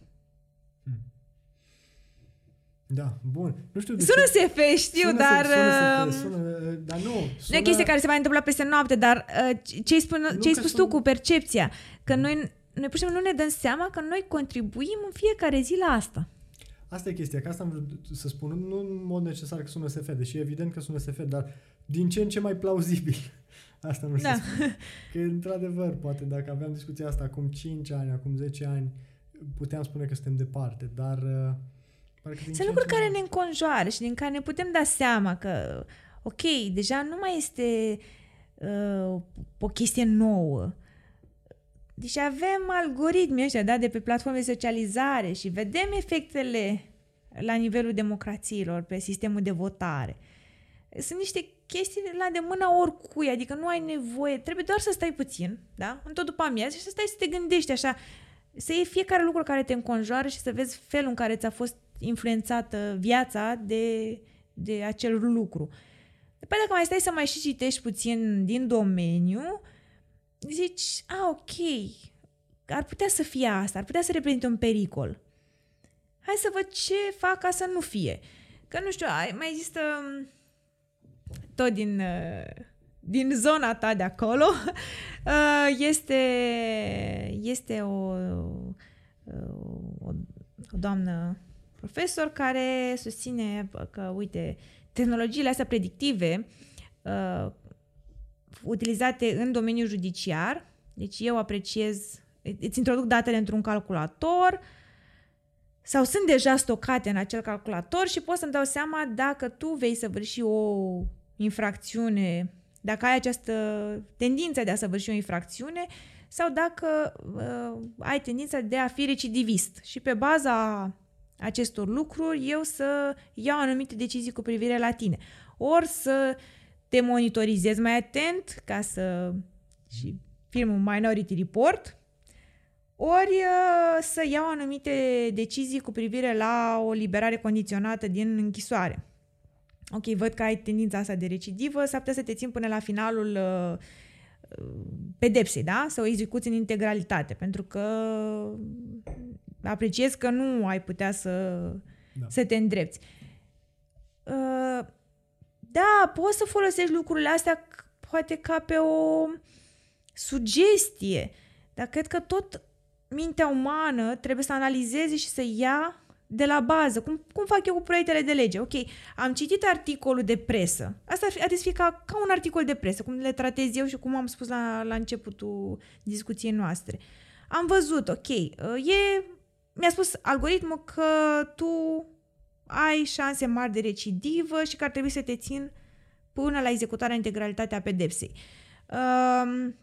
Da, bun. Nu știu de sună ce... SF, știu, sună dar... Sună, SF, um, sună, dar nu. Sună... Nu e chestie care se va întâmpla peste noapte, dar uh, ce ai spus, ce ai spus sună... tu cu percepția, că noi, noi pur și simplu nu ne dăm seama că noi contribuim în fiecare zi la asta. Asta e chestia, că asta am vrut să spun, nu în mod necesar că sună SF, deși e evident că sună SF, dar din ce în ce mai plauzibil. Asta nu știu. Da. Că, într-adevăr, poate dacă aveam discuția asta acum 5 ani, acum 10 ani, puteam spune că suntem departe, dar uh, sunt lucruri care ne înconjoară și din care ne putem da seama că, ok, deja nu mai este uh, o chestie nouă. deci avem algoritmi ăștia da, de pe platforme de socializare și vedem efectele la nivelul democrațiilor, pe sistemul de votare. Sunt niște chestii la de mâna oricui, adică nu ai nevoie, trebuie doar să stai puțin, da? În tot după amiază și să stai să te gândești așa, să iei fiecare lucru care te înconjoară și să vezi felul în care ți-a fost influențată viața de, de acel lucru. După dacă mai stai să mai și citești puțin din domeniu, zici, a, ok, ar putea să fie asta, ar putea să reprezinte un pericol. Hai să văd ce fac ca să nu fie. Că nu știu, mai există tot din, din zona ta de acolo, este, este o, o, o doamnă profesor care susține că, uite, tehnologiile astea predictive uh, utilizate în domeniul judiciar, deci eu apreciez, îți introduc datele într-un calculator sau sunt deja stocate în acel calculator și pot să-mi dau seama dacă tu vei săvârși o infracțiune, dacă ai această tendință de a săvârși o infracțiune sau dacă uh, ai tendința de a fi recidivist. Și pe baza acestor lucruri, eu să iau anumite decizii cu privire la tine. Ori să te monitorizez mai atent ca să și filmul Minority Report, ori uh, să iau anumite decizii cu privire la o liberare condiționată din închisoare. Ok, văd că ai tendința asta de recidivă, s-ar putea să te țin până la finalul uh, pedepsei, da? Să o execuți în integralitate, pentru că apreciez că nu ai putea să, da. să te îndrepți. Uh, da, poți să folosești lucrurile astea poate ca pe o sugestie, dar cred că tot mintea umană trebuie să analizeze și să ia de la bază, cum, cum fac eu cu proiectele de lege. Ok, am citit articolul de presă. Asta ar fi ca, ca un articol de presă, cum le tratez eu și cum am spus la, la începutul discuției noastre. Am văzut, ok, uh, e mi-a spus algoritmul că tu ai șanse mari de recidivă și că ar trebui să te țin până la executarea integralitatea pedepsei. Um,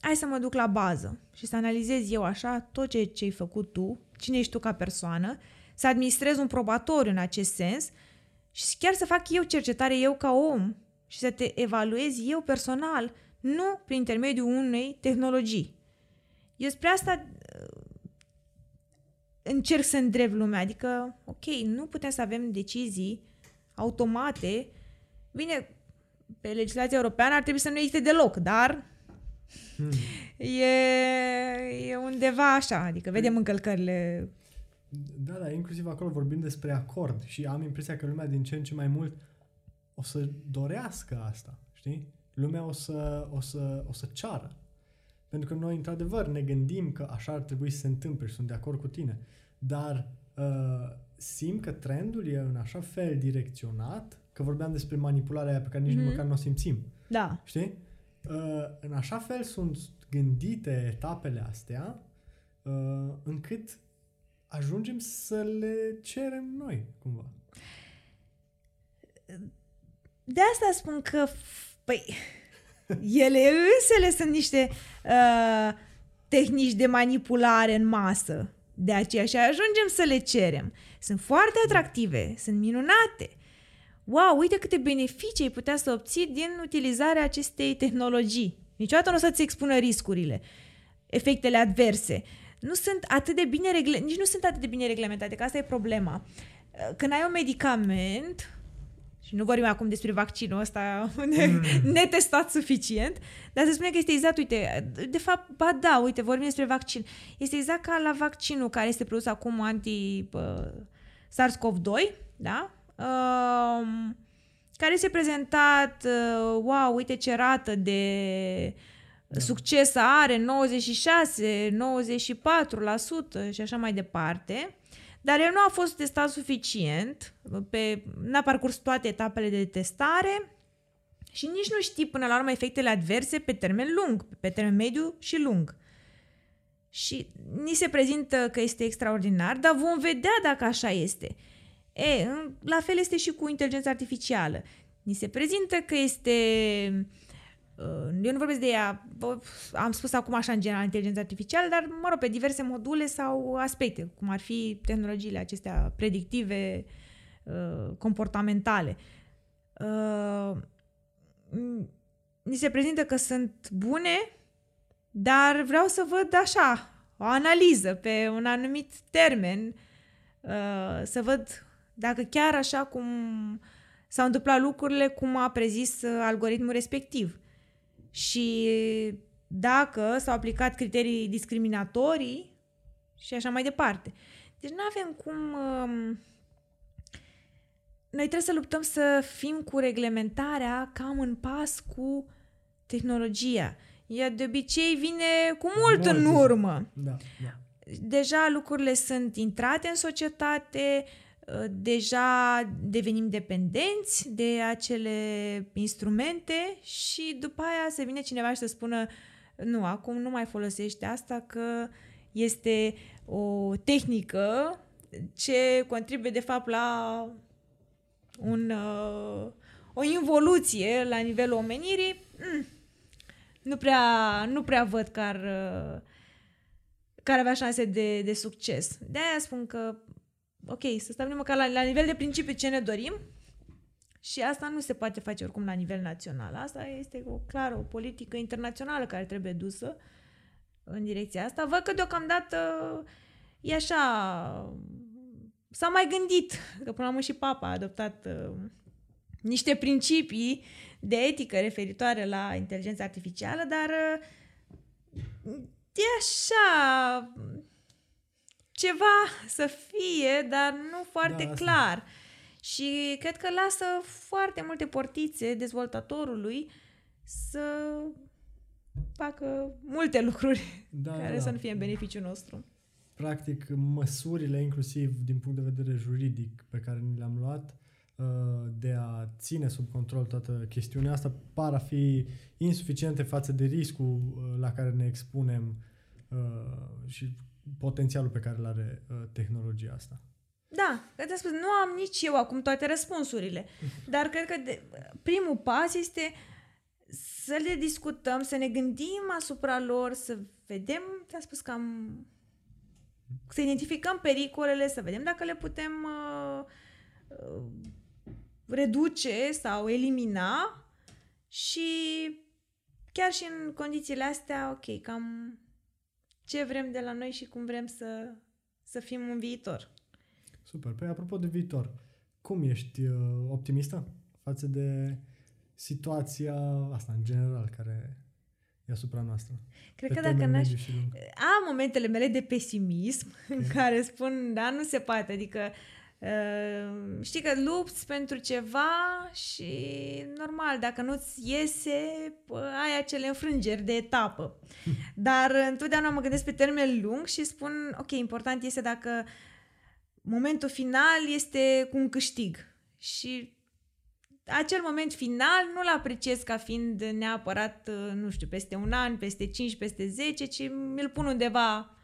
hai să mă duc la bază și să analizez eu așa tot ce, ce ai făcut tu, cine ești tu ca persoană, să administrez un probatoriu în acest sens și chiar să fac eu cercetare eu ca om și să te evaluez eu personal, nu prin intermediul unei tehnologii. Eu spre asta încerc să îndrept lumea. Adică, ok, nu putem să avem decizii automate. Bine, pe legislația europeană ar trebui să nu existe deloc, dar hmm. e, e undeva așa, adică vedem încălcările. Da, da, inclusiv acolo vorbim despre acord și am impresia că lumea din ce în ce mai mult o să dorească asta, știi? Lumea o să, o să, o să ceară. Pentru că noi, într-adevăr, ne gândim că așa ar trebui să se întâmple și sunt de acord cu tine. Dar uh, simt că trendul e în așa fel direcționat că vorbeam despre manipularea aia pe care nici mm-hmm. măcar nu o simțim. Da. Știi? Uh, în așa fel sunt gândite etapele astea uh, încât ajungem să le cerem noi, cumva. De asta spun că, păi, ele însele sunt niște uh, tehnici de manipulare în masă de aceea și ajungem să le cerem. Sunt foarte atractive, sunt minunate. Wow, uite câte beneficii ai putea să obții din utilizarea acestei tehnologii. Niciodată nu o să-ți expună riscurile, efectele adverse. Nu sunt atât de bine regle- nici nu sunt atât de bine reglementate, că asta e problema. Când ai un medicament, și nu vorbim acum despre vaccinul ăsta mm. netestat suficient, dar se spune că este exact, uite, de fapt, ba da, uite, vorbim despre vaccin. Este exact ca la vaccinul care este produs acum anti uh, SARS-CoV-2, da? Uh, care este prezentat, uh, wow, uite ce rată de da. succes are, 96, 94% și așa mai departe. Dar el nu a fost testat suficient, pe, n-a parcurs toate etapele de testare și nici nu știi până la urmă efectele adverse pe termen lung, pe termen mediu și lung. Și ni se prezintă că este extraordinar, dar vom vedea dacă așa este. E, la fel este și cu inteligența artificială. Ni se prezintă că este Uh, eu nu vorbesc de ea, am spus acum așa în general inteligența artificială, dar, mă rog, pe diverse module sau aspecte, cum ar fi tehnologiile acestea predictive, uh, comportamentale. Mi se prezintă că sunt bune, dar vreau să văd așa, o analiză pe un anumit termen, să văd dacă chiar așa cum s-au întâmplat lucrurile, cum a prezis algoritmul respectiv și dacă s-au aplicat criterii discriminatorii și așa mai departe. Deci nu avem cum... Um, noi trebuie să luptăm să fim cu reglementarea cam în pas cu tehnologia. Ea de obicei vine cu mult, mult în urmă. Da, da. Deja lucrurile sunt intrate în societate, Uh, deja devenim dependenți de acele instrumente și după aia să vine cineva și să spună nu, acum nu mai folosește asta că este o tehnică ce contribuie de fapt la un, uh, o involuție la nivelul omenirii. Mm, nu prea, nu prea văd că ar, uh, care avea șanse de, de succes. De aia spun că ok, să stabilim măcar la, la nivel de principiu ce ne dorim și asta nu se poate face oricum la nivel național. Asta este o clară o politică internațională care trebuie dusă în direcția asta. Văd că deocamdată e așa... S-a mai gândit, că până la urmă și Papa a adoptat uh, niște principii de etică referitoare la inteligența artificială, dar uh, e așa ceva să fie, dar nu foarte da, clar. Asta. Și cred că lasă foarte multe portițe dezvoltatorului să facă multe lucruri da, care da. să nu fie în beneficiul nostru. Practic, măsurile, inclusiv din punct de vedere juridic, pe care ni le-am luat, uh, de a ține sub control toată chestiunea asta, par a fi insuficiente față de riscul uh, la care ne expunem uh, și potențialul pe care îl are uh, tehnologia asta. Da, că te spus, nu am nici eu acum toate răspunsurile, dar cred că de, primul pas este să le discutăm, să ne gândim asupra lor, să vedem, te-am spus că am să identificăm pericolele, să vedem dacă le putem uh, uh, reduce sau elimina și chiar și în condițiile astea, ok, cam ce vrem de la noi și cum vrem să, să fim în viitor. Super. Păi, apropo de viitor, cum ești uh, optimistă față de situația asta, în general, care e asupra noastră? Cred că dacă n-aș... Am momentele mele de pesimism okay. în care spun, da, nu se poate, adică uh, Ehm, știi că lupți pentru ceva și normal, dacă nu-ți iese, ai acele înfrângeri de etapă. Dar întotdeauna mă gândesc pe termen lung și spun, ok, important este dacă momentul final este cu un câștig. Și acel moment final nu-l apreciez ca fiind neapărat, nu știu, peste un an, peste 5, peste 10, ci mi-l pun undeva Uh,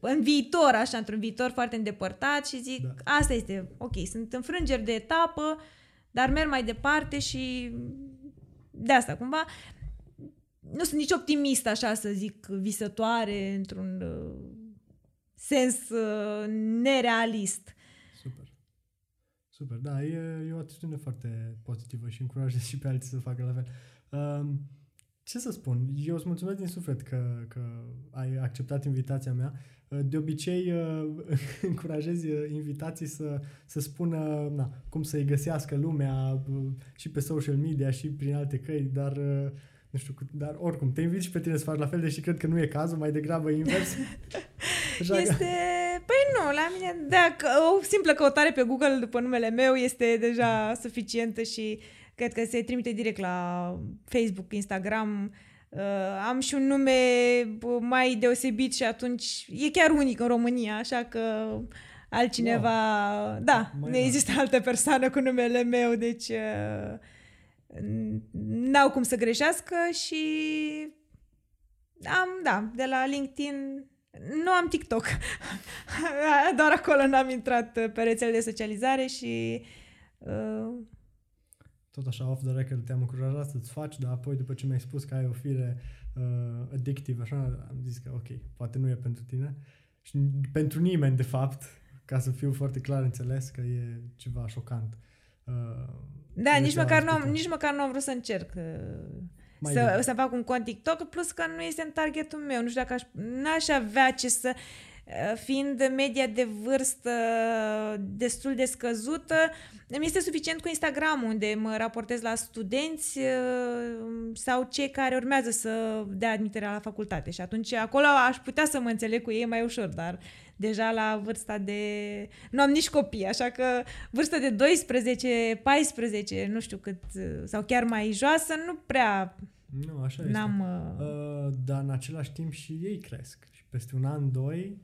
în viitor, așa, într-un viitor foarte îndepărtat și zic, da. asta este, ok, sunt înfrângeri de etapă, dar merg mai departe și de asta, cumva, nu sunt nici optimist, așa să zic, visătoare, într-un uh, sens uh, nerealist. Super. Super, da, e, e o atitudine foarte pozitivă și încurajez și pe alții să facă la fel. Uh, ce să spun, eu îți mulțumesc din suflet că, că ai acceptat invitația mea. De obicei uh, încurajez uh, invitații să, să spună na, cum să-i găsească lumea uh, și pe social media și prin alte căi, dar nu știu, dar oricum, te invit și pe tine să faci la fel, deși cred că nu e cazul, mai degrabă invers. Așa este... Că... Păi nu, la mine, dacă o simplă căutare pe Google după numele meu este deja suficientă și cred că se trimite direct la Facebook, Instagram. Uh, am și un nume mai deosebit și atunci e chiar unic în România, așa că altcineva... Wow. Da, mai nu există altă persoană cu numele meu, deci uh, n-au cum să greșească și am, da, de la LinkedIn nu am TikTok. Doar acolo n-am intrat pe rețele de socializare și uh, tot așa off the record te-am încurajat să-ți faci, dar apoi după ce mi-ai spus că ai o fire uh, addictive, așa, am zis că ok, poate nu e pentru tine. Și pentru nimeni, de fapt, ca să fiu foarte clar înțeles că e ceva șocant. Uh, da, nici măcar, nu am, nici măcar nu am vrut să încerc uh, mai să, să fac un cont TikTok, plus că nu este în targetul meu. Nu știu dacă aș, n-aș avea ce să... Uh, fiind media de vârstă destul de scăzută, mi este suficient cu Instagram, unde mă raportez la studenți uh, sau cei care urmează să dea admiterea la facultate. Și atunci acolo aș putea să mă înțeleg cu ei mai ușor, dar deja la vârsta de... Nu am nici copii, așa că vârsta de 12, 14, nu știu cât, sau chiar mai joasă, nu prea... Nu, așa n-am, este. Uh... Uh, dar în același timp și ei cresc. Și peste un an, doi,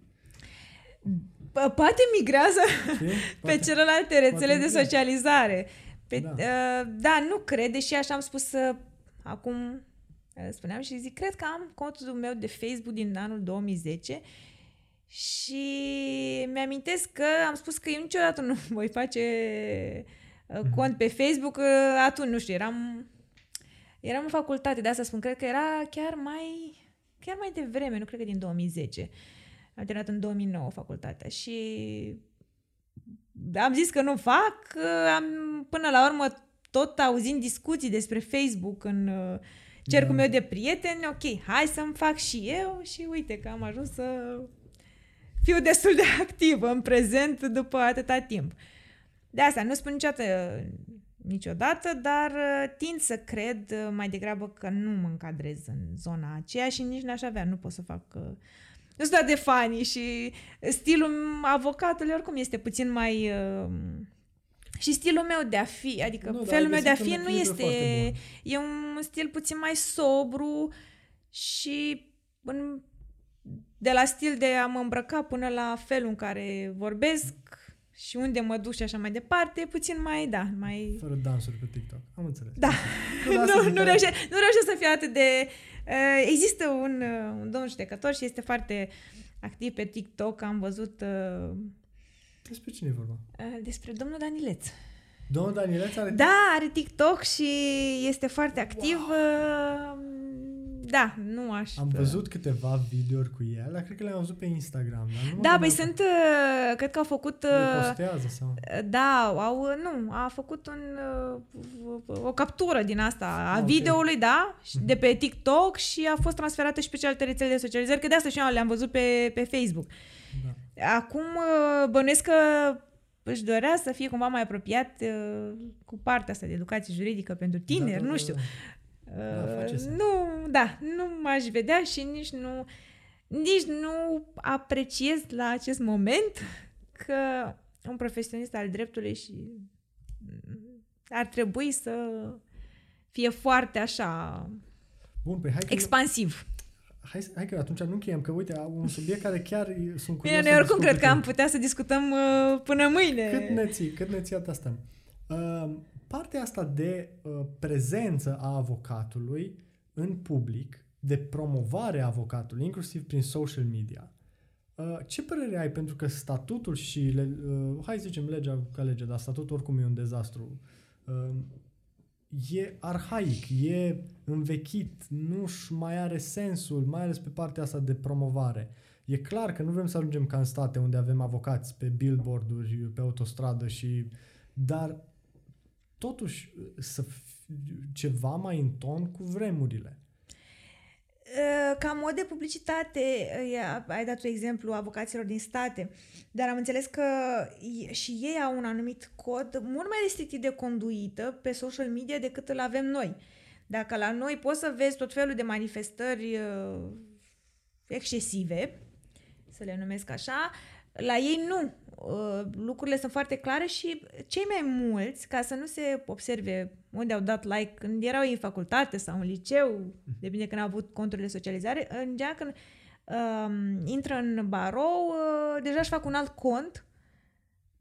poate migrează pe celelalte rețele de socializare. Pe, da. Uh, da, nu cred, deși așa am spus uh, acum, uh, spuneam și zic, cred că am contul meu de Facebook din anul 2010 și mi-amintesc că am spus că eu niciodată nu voi face uh, mhm. cont pe Facebook, uh, atunci, nu știu, eram, eram în facultate, de asta spun, cred că era chiar mai, chiar mai devreme, nu cred că din 2010. Am terminat în 2009 facultatea și am zis că nu fac, am, până la urmă tot auzind discuții despre Facebook în uh, cercul da. meu de prieteni, ok, hai să-mi fac și eu și uite că am ajuns să fiu destul de activă în prezent după atâta timp. De asta nu spun niciodată niciodată, dar uh, tind să cred uh, mai degrabă că nu mă încadrez în zona aceea și nici n-aș avea, nu pot să fac nu sunt de fani și stilul avocatului oricum este puțin mai... Uh, și stilul meu de a fi, adică nu, felul meu de a fi nu este... E un stil puțin mai sobru și în, de la stil de a mă îmbrăca până la felul în care vorbesc și unde mă duc și așa mai departe, e puțin mai, da, mai... Fără dansuri pe TikTok, am înțeles. Da, nu, nu, nu, reușesc, nu reușesc să fiu atât de Uh, există un, uh, un domn judecător și este foarte activ pe TikTok. Am văzut... Uh, despre cine e vorba? Despre domnul Danileț. Domnul Danileț are... Da, are TikTok și este foarte activ. Wow da, nu aș... Am văzut câteva videouri cu el, dar cred că le-am văzut pe Instagram. Dar nu da, păi sunt, uh, cred că au făcut... Uh, postează sau... Da, au, nu, a făcut un, uh, o captură din asta a okay. videoului, da, mhm. de pe TikTok și a fost transferată și pe celelalte rețele de socializare, că de asta și eu le-am văzut pe, pe Facebook. Da. Acum bănuiesc că își dorea să fie cumva mai apropiat uh, cu partea asta de educație juridică pentru tineri, da, da, nu știu. Da, da. Da, uh, nu, da, nu m-aș vedea și nici nu, nici nu apreciez la acest moment că un profesionist al dreptului și ar trebui să fie foarte așa Bun, păi hai că expansiv. Hai, hai că atunci nu încheiem, că uite, un subiect care chiar sunt curios Bine, noi oricum cred că am putea să discutăm uh, până mâine. Cât ne ții, cât ne ții asta. Uh, partea asta de uh, prezență a avocatului în public, de promovare a avocatului, inclusiv prin social media, uh, ce părere ai? Pentru că statutul și, le, uh, hai să zicem legea ca lege, dar statutul oricum e un dezastru, uh, e arhaic, e învechit, nu mai are sensul, mai ales pe partea asta de promovare. E clar că nu vrem să ajungem ca în state unde avem avocați pe billboard-uri, pe autostradă și... Dar totuși să ceva mai în ton cu vremurile. Ă, ca mod de publicitate, ai dat un exemplu avocaților din state, dar am înțeles că și ei au un anumit cod mult mai restrictiv de conduită pe social media decât îl avem noi. Dacă la noi poți să vezi tot felul de manifestări ă, excesive, să le numesc așa, la ei nu. Uh, lucrurile sunt foarte clare și cei mai mulți, ca să nu se observe unde au dat like când erau în facultate sau în liceu, depinde când au avut conturile de socializare, în general când um, intră în barou, uh, deja își fac un alt cont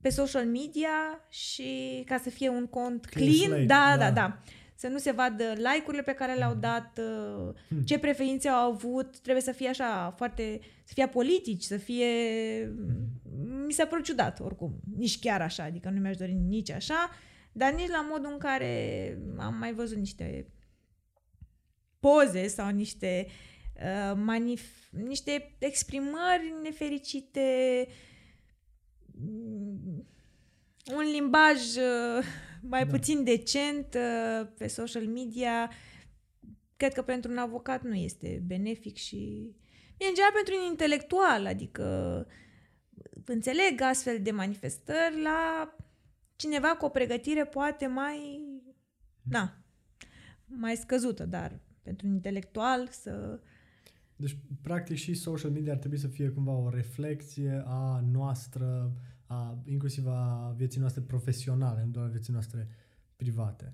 pe social media și ca să fie un cont clean, clean slate, da, da, da, da să nu se vadă like-urile pe care le-au mm. dat, uh, hmm. ce preferințe au avut, trebuie să fie așa foarte, să fie politici, să fie... Mi s-a părut ciudat oricum, nici chiar așa, adică nu mi-aș dori nici așa, dar nici la modul în care am mai văzut niște poze sau niște uh, manif- niște exprimări nefericite, mm, un limbaj uh, mai da. puțin decent uh, pe social media, cred că pentru un avocat nu este benefic și în general pentru un intelectual, adică înțeleg astfel de manifestări la cineva cu o pregătire poate mai, da, mai scăzută, dar pentru un intelectual să... Deci, practic, și social media ar trebui să fie cumva o reflexie a noastră, a, inclusiv a vieții noastre profesionale, nu doar a vieții noastre private.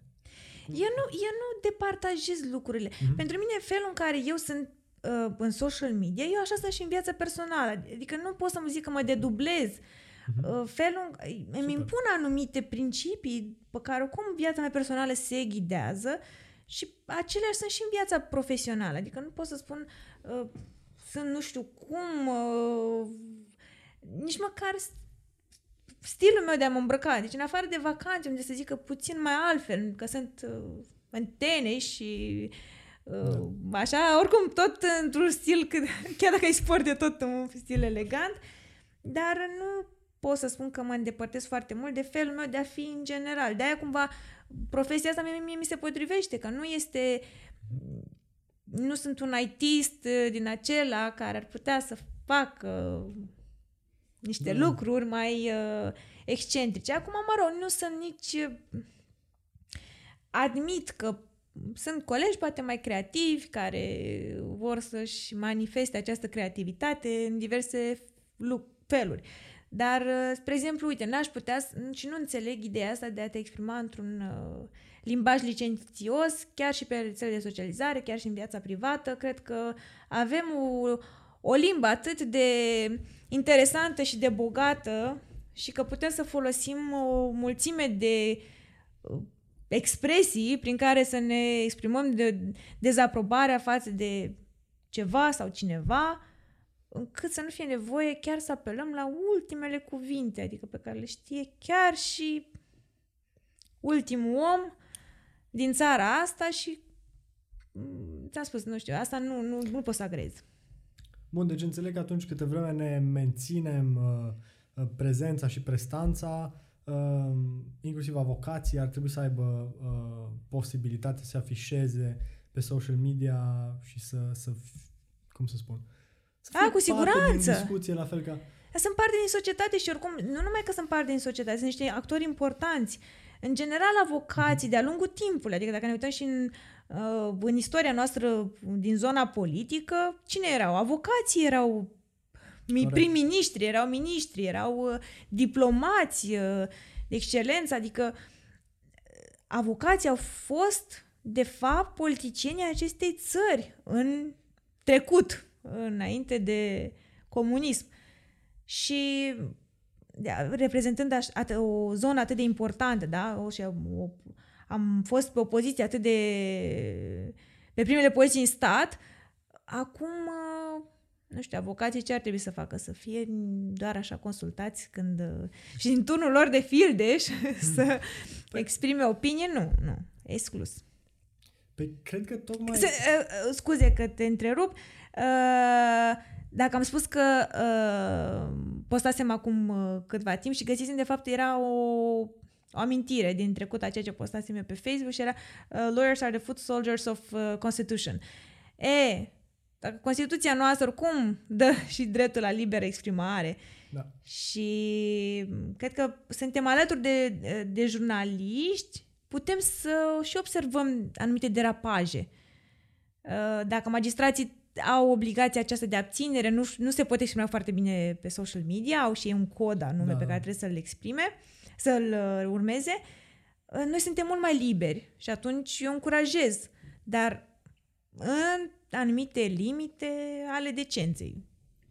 Eu nu, eu nu departajez lucrurile. Mm-hmm. Pentru mine, felul în care eu sunt uh, în social media, eu așa sunt și în viața personală. Adică nu pot să mă zic că mă dedublez. Mm-hmm. Uh, felul, Super. îmi impun anumite principii pe care oricum viața mea personală se ghidează și aceleași sunt și în viața profesională. Adică nu pot să spun uh, sunt nu știu cum, uh, nici măcar stilul meu de a mă îmbrăca. Deci în afară de vacanțe, unde să zică puțin mai altfel, că sunt uh, în tenis și uh, da. așa, oricum tot într-un stil, cât, chiar dacă e sport de tot un stil elegant, dar nu pot să spun că mă îndepărtez foarte mult de felul meu de a fi în general. De-aia cumva profesia asta mie, mie mi se potrivește, că nu este nu sunt un ITist uh, din acela care ar putea să facă niște da. lucruri mai uh, excentrice. Acum, mă rog, nu sunt nici... Uh, admit că sunt colegi poate mai creativi care vor să-și manifeste această creativitate în diverse feluri. Dar, uh, spre exemplu, uite, n-aș putea și nu înțeleg ideea asta de a te exprima într-un uh, limbaj licențios, chiar și pe rețele de socializare, chiar și în viața privată. Cred că avem o, o limbă atât de interesantă și de bogată și că putem să folosim o mulțime de uh, expresii prin care să ne exprimăm de dezaprobarea față de ceva sau cineva, încât să nu fie nevoie chiar să apelăm la ultimele cuvinte, adică pe care le știe chiar și ultimul om din țara asta și mm, ți-am spus, nu știu, asta nu, nu, nu pot să agrez. Bun, deci înțeleg că atunci câte vreme ne menținem uh, uh, prezența și prestanța, uh, inclusiv avocații ar trebui să aibă uh, posibilitatea să se afișeze pe social media și să, să cum să spun, să A, cu siguranță! Din discuție, la fel ca... Sunt parte din societate și oricum, nu numai că sunt parte din societate, sunt niște actori importanți. În general, avocații, de-a lungul timpului, adică dacă ne uităm și în Uh, în istoria noastră din zona politică, cine erau? Avocații erau prim-ministri, erau miniștri, erau uh, diplomați uh, de excelență, adică avocații au fost, de fapt, politicienii acestei țări în trecut, înainte de comunism. Și reprezentând o zonă atât de importantă, da? O, și o am fost pe o poziție atât de... pe primele poziții în stat, acum, nu știu, avocații ce ar trebui să facă? Să fie doar așa consultați când... și în turnul lor de fildeș să păi... exprime opinie? Nu, nu, exclus. Păi cred că tocmai... S- uh, scuze că te întrerup. Uh, dacă am spus că uh, postasem acum uh, câtva timp și găsisem, de fapt, era o o amintire din trecut a ceea ce postasem eu pe Facebook și era uh, Lawyers are the foot soldiers of uh, Constitution. E, dacă Constituția noastră oricum dă și dreptul la liberă exprimare da. și cred că suntem alături de, de jurnaliști, putem să și observăm anumite derapaje. Uh, dacă magistrații au obligația aceasta de abținere, nu, nu se poate exprima foarte bine pe social media, au și ei un cod anume da. pe care trebuie să-l exprime. Uh, să-l uh, urmeze, uh, noi suntem mult mai liberi și atunci eu încurajez, dar în anumite limite ale decenței,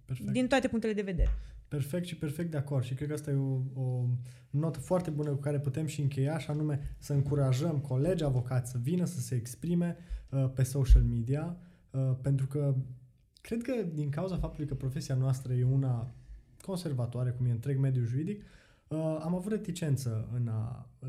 perfect. din toate punctele de vedere. Perfect și perfect de acord și cred că asta e o, o notă foarte bună cu care putem și încheia și anume să încurajăm colegi avocați să vină să se exprime uh, pe social media uh, pentru că cred că din cauza faptului că profesia noastră e una conservatoare, cum e întreg mediul juridic, uh, Uh, am avut reticență în a uh,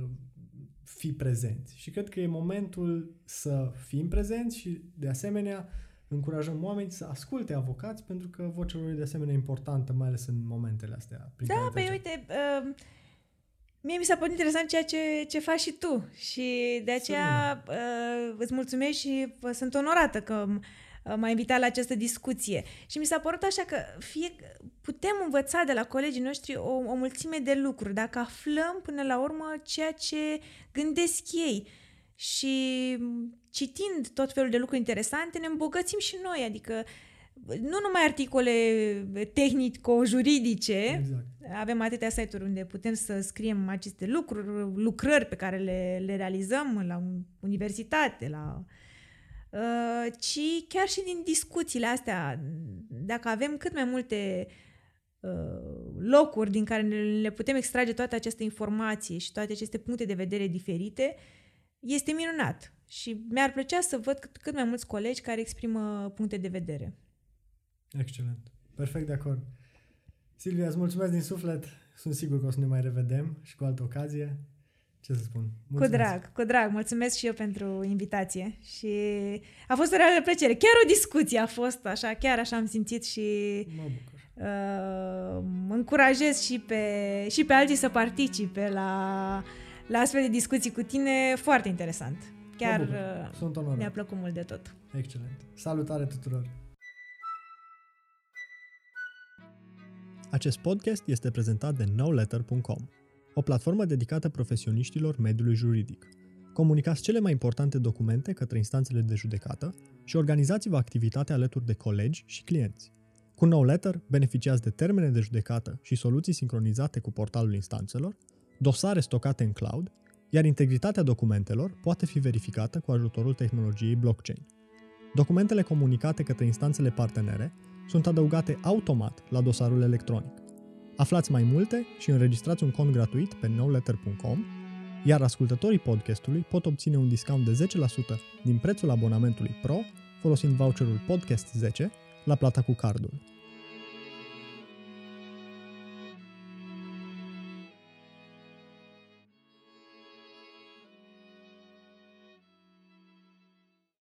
fi prezenți. Și cred că e momentul să fim prezenți și, de asemenea, încurajăm oameni să asculte avocați pentru că vocea lor e de asemenea importantă, mai ales în momentele astea. Prin Da, care păi trecem. uite, uh, mie mi s-a părut interesant ceea ce, ce faci și tu și de aceea uh, îți mulțumesc și uh, sunt onorată că uh, m-ai invitat la această discuție. Și mi s-a părut așa că fie, putem învăța de la colegii noștri o, o mulțime de lucruri dacă aflăm până la urmă ceea ce gândesc ei. Și citind tot felul de lucruri interesante, ne îmbogățim și noi, adică nu numai articole tehnico-juridice, Exact. avem atâtea site-uri unde putem să scriem aceste lucruri, lucrări pe care le, le realizăm la un- universitate, la uh, ci chiar și din discuțiile astea, dacă avem cât mai multe uh, locuri din care ne- le putem extrage toată această informație și toate aceste puncte de vedere diferite, este minunat. Și mi-ar plăcea să văd cât, cât mai mulți colegi care exprimă puncte de vedere. Excelent. Perfect de acord. Silvia, îți mulțumesc din suflet. Sunt sigur că o să ne mai revedem și cu altă ocazie. Ce să spun? Cu drag, cu drag. Mulțumesc și eu pentru invitație și a fost o reală plăcere. Chiar o discuție a fost așa, chiar așa am simțit și Mă bucur. uh, mă încurajez și pe, și pe alții să participe la, la astfel de discuții cu tine. Foarte interesant. Chiar Mă bucur. uh, Sunt mi-a onorat. plăcut mult de tot. Excelent. Salutare tuturor. Acest podcast este prezentat de nowletter.com, o platformă dedicată profesioniștilor mediului juridic. Comunicați cele mai importante documente către instanțele de judecată și organizați-vă activitatea alături de colegi și clienți. Cu NoLetter beneficiați de termene de judecată și soluții sincronizate cu portalul instanțelor, dosare stocate în cloud, iar integritatea documentelor poate fi verificată cu ajutorul tehnologiei blockchain. Documentele comunicate către instanțele partenere sunt adăugate automat la dosarul electronic. Aflați mai multe și înregistrați un cont gratuit pe nowletter.com, iar ascultătorii podcastului pot obține un discount de 10% din prețul abonamentului Pro folosind voucherul Podcast 10 la plata cu cardul.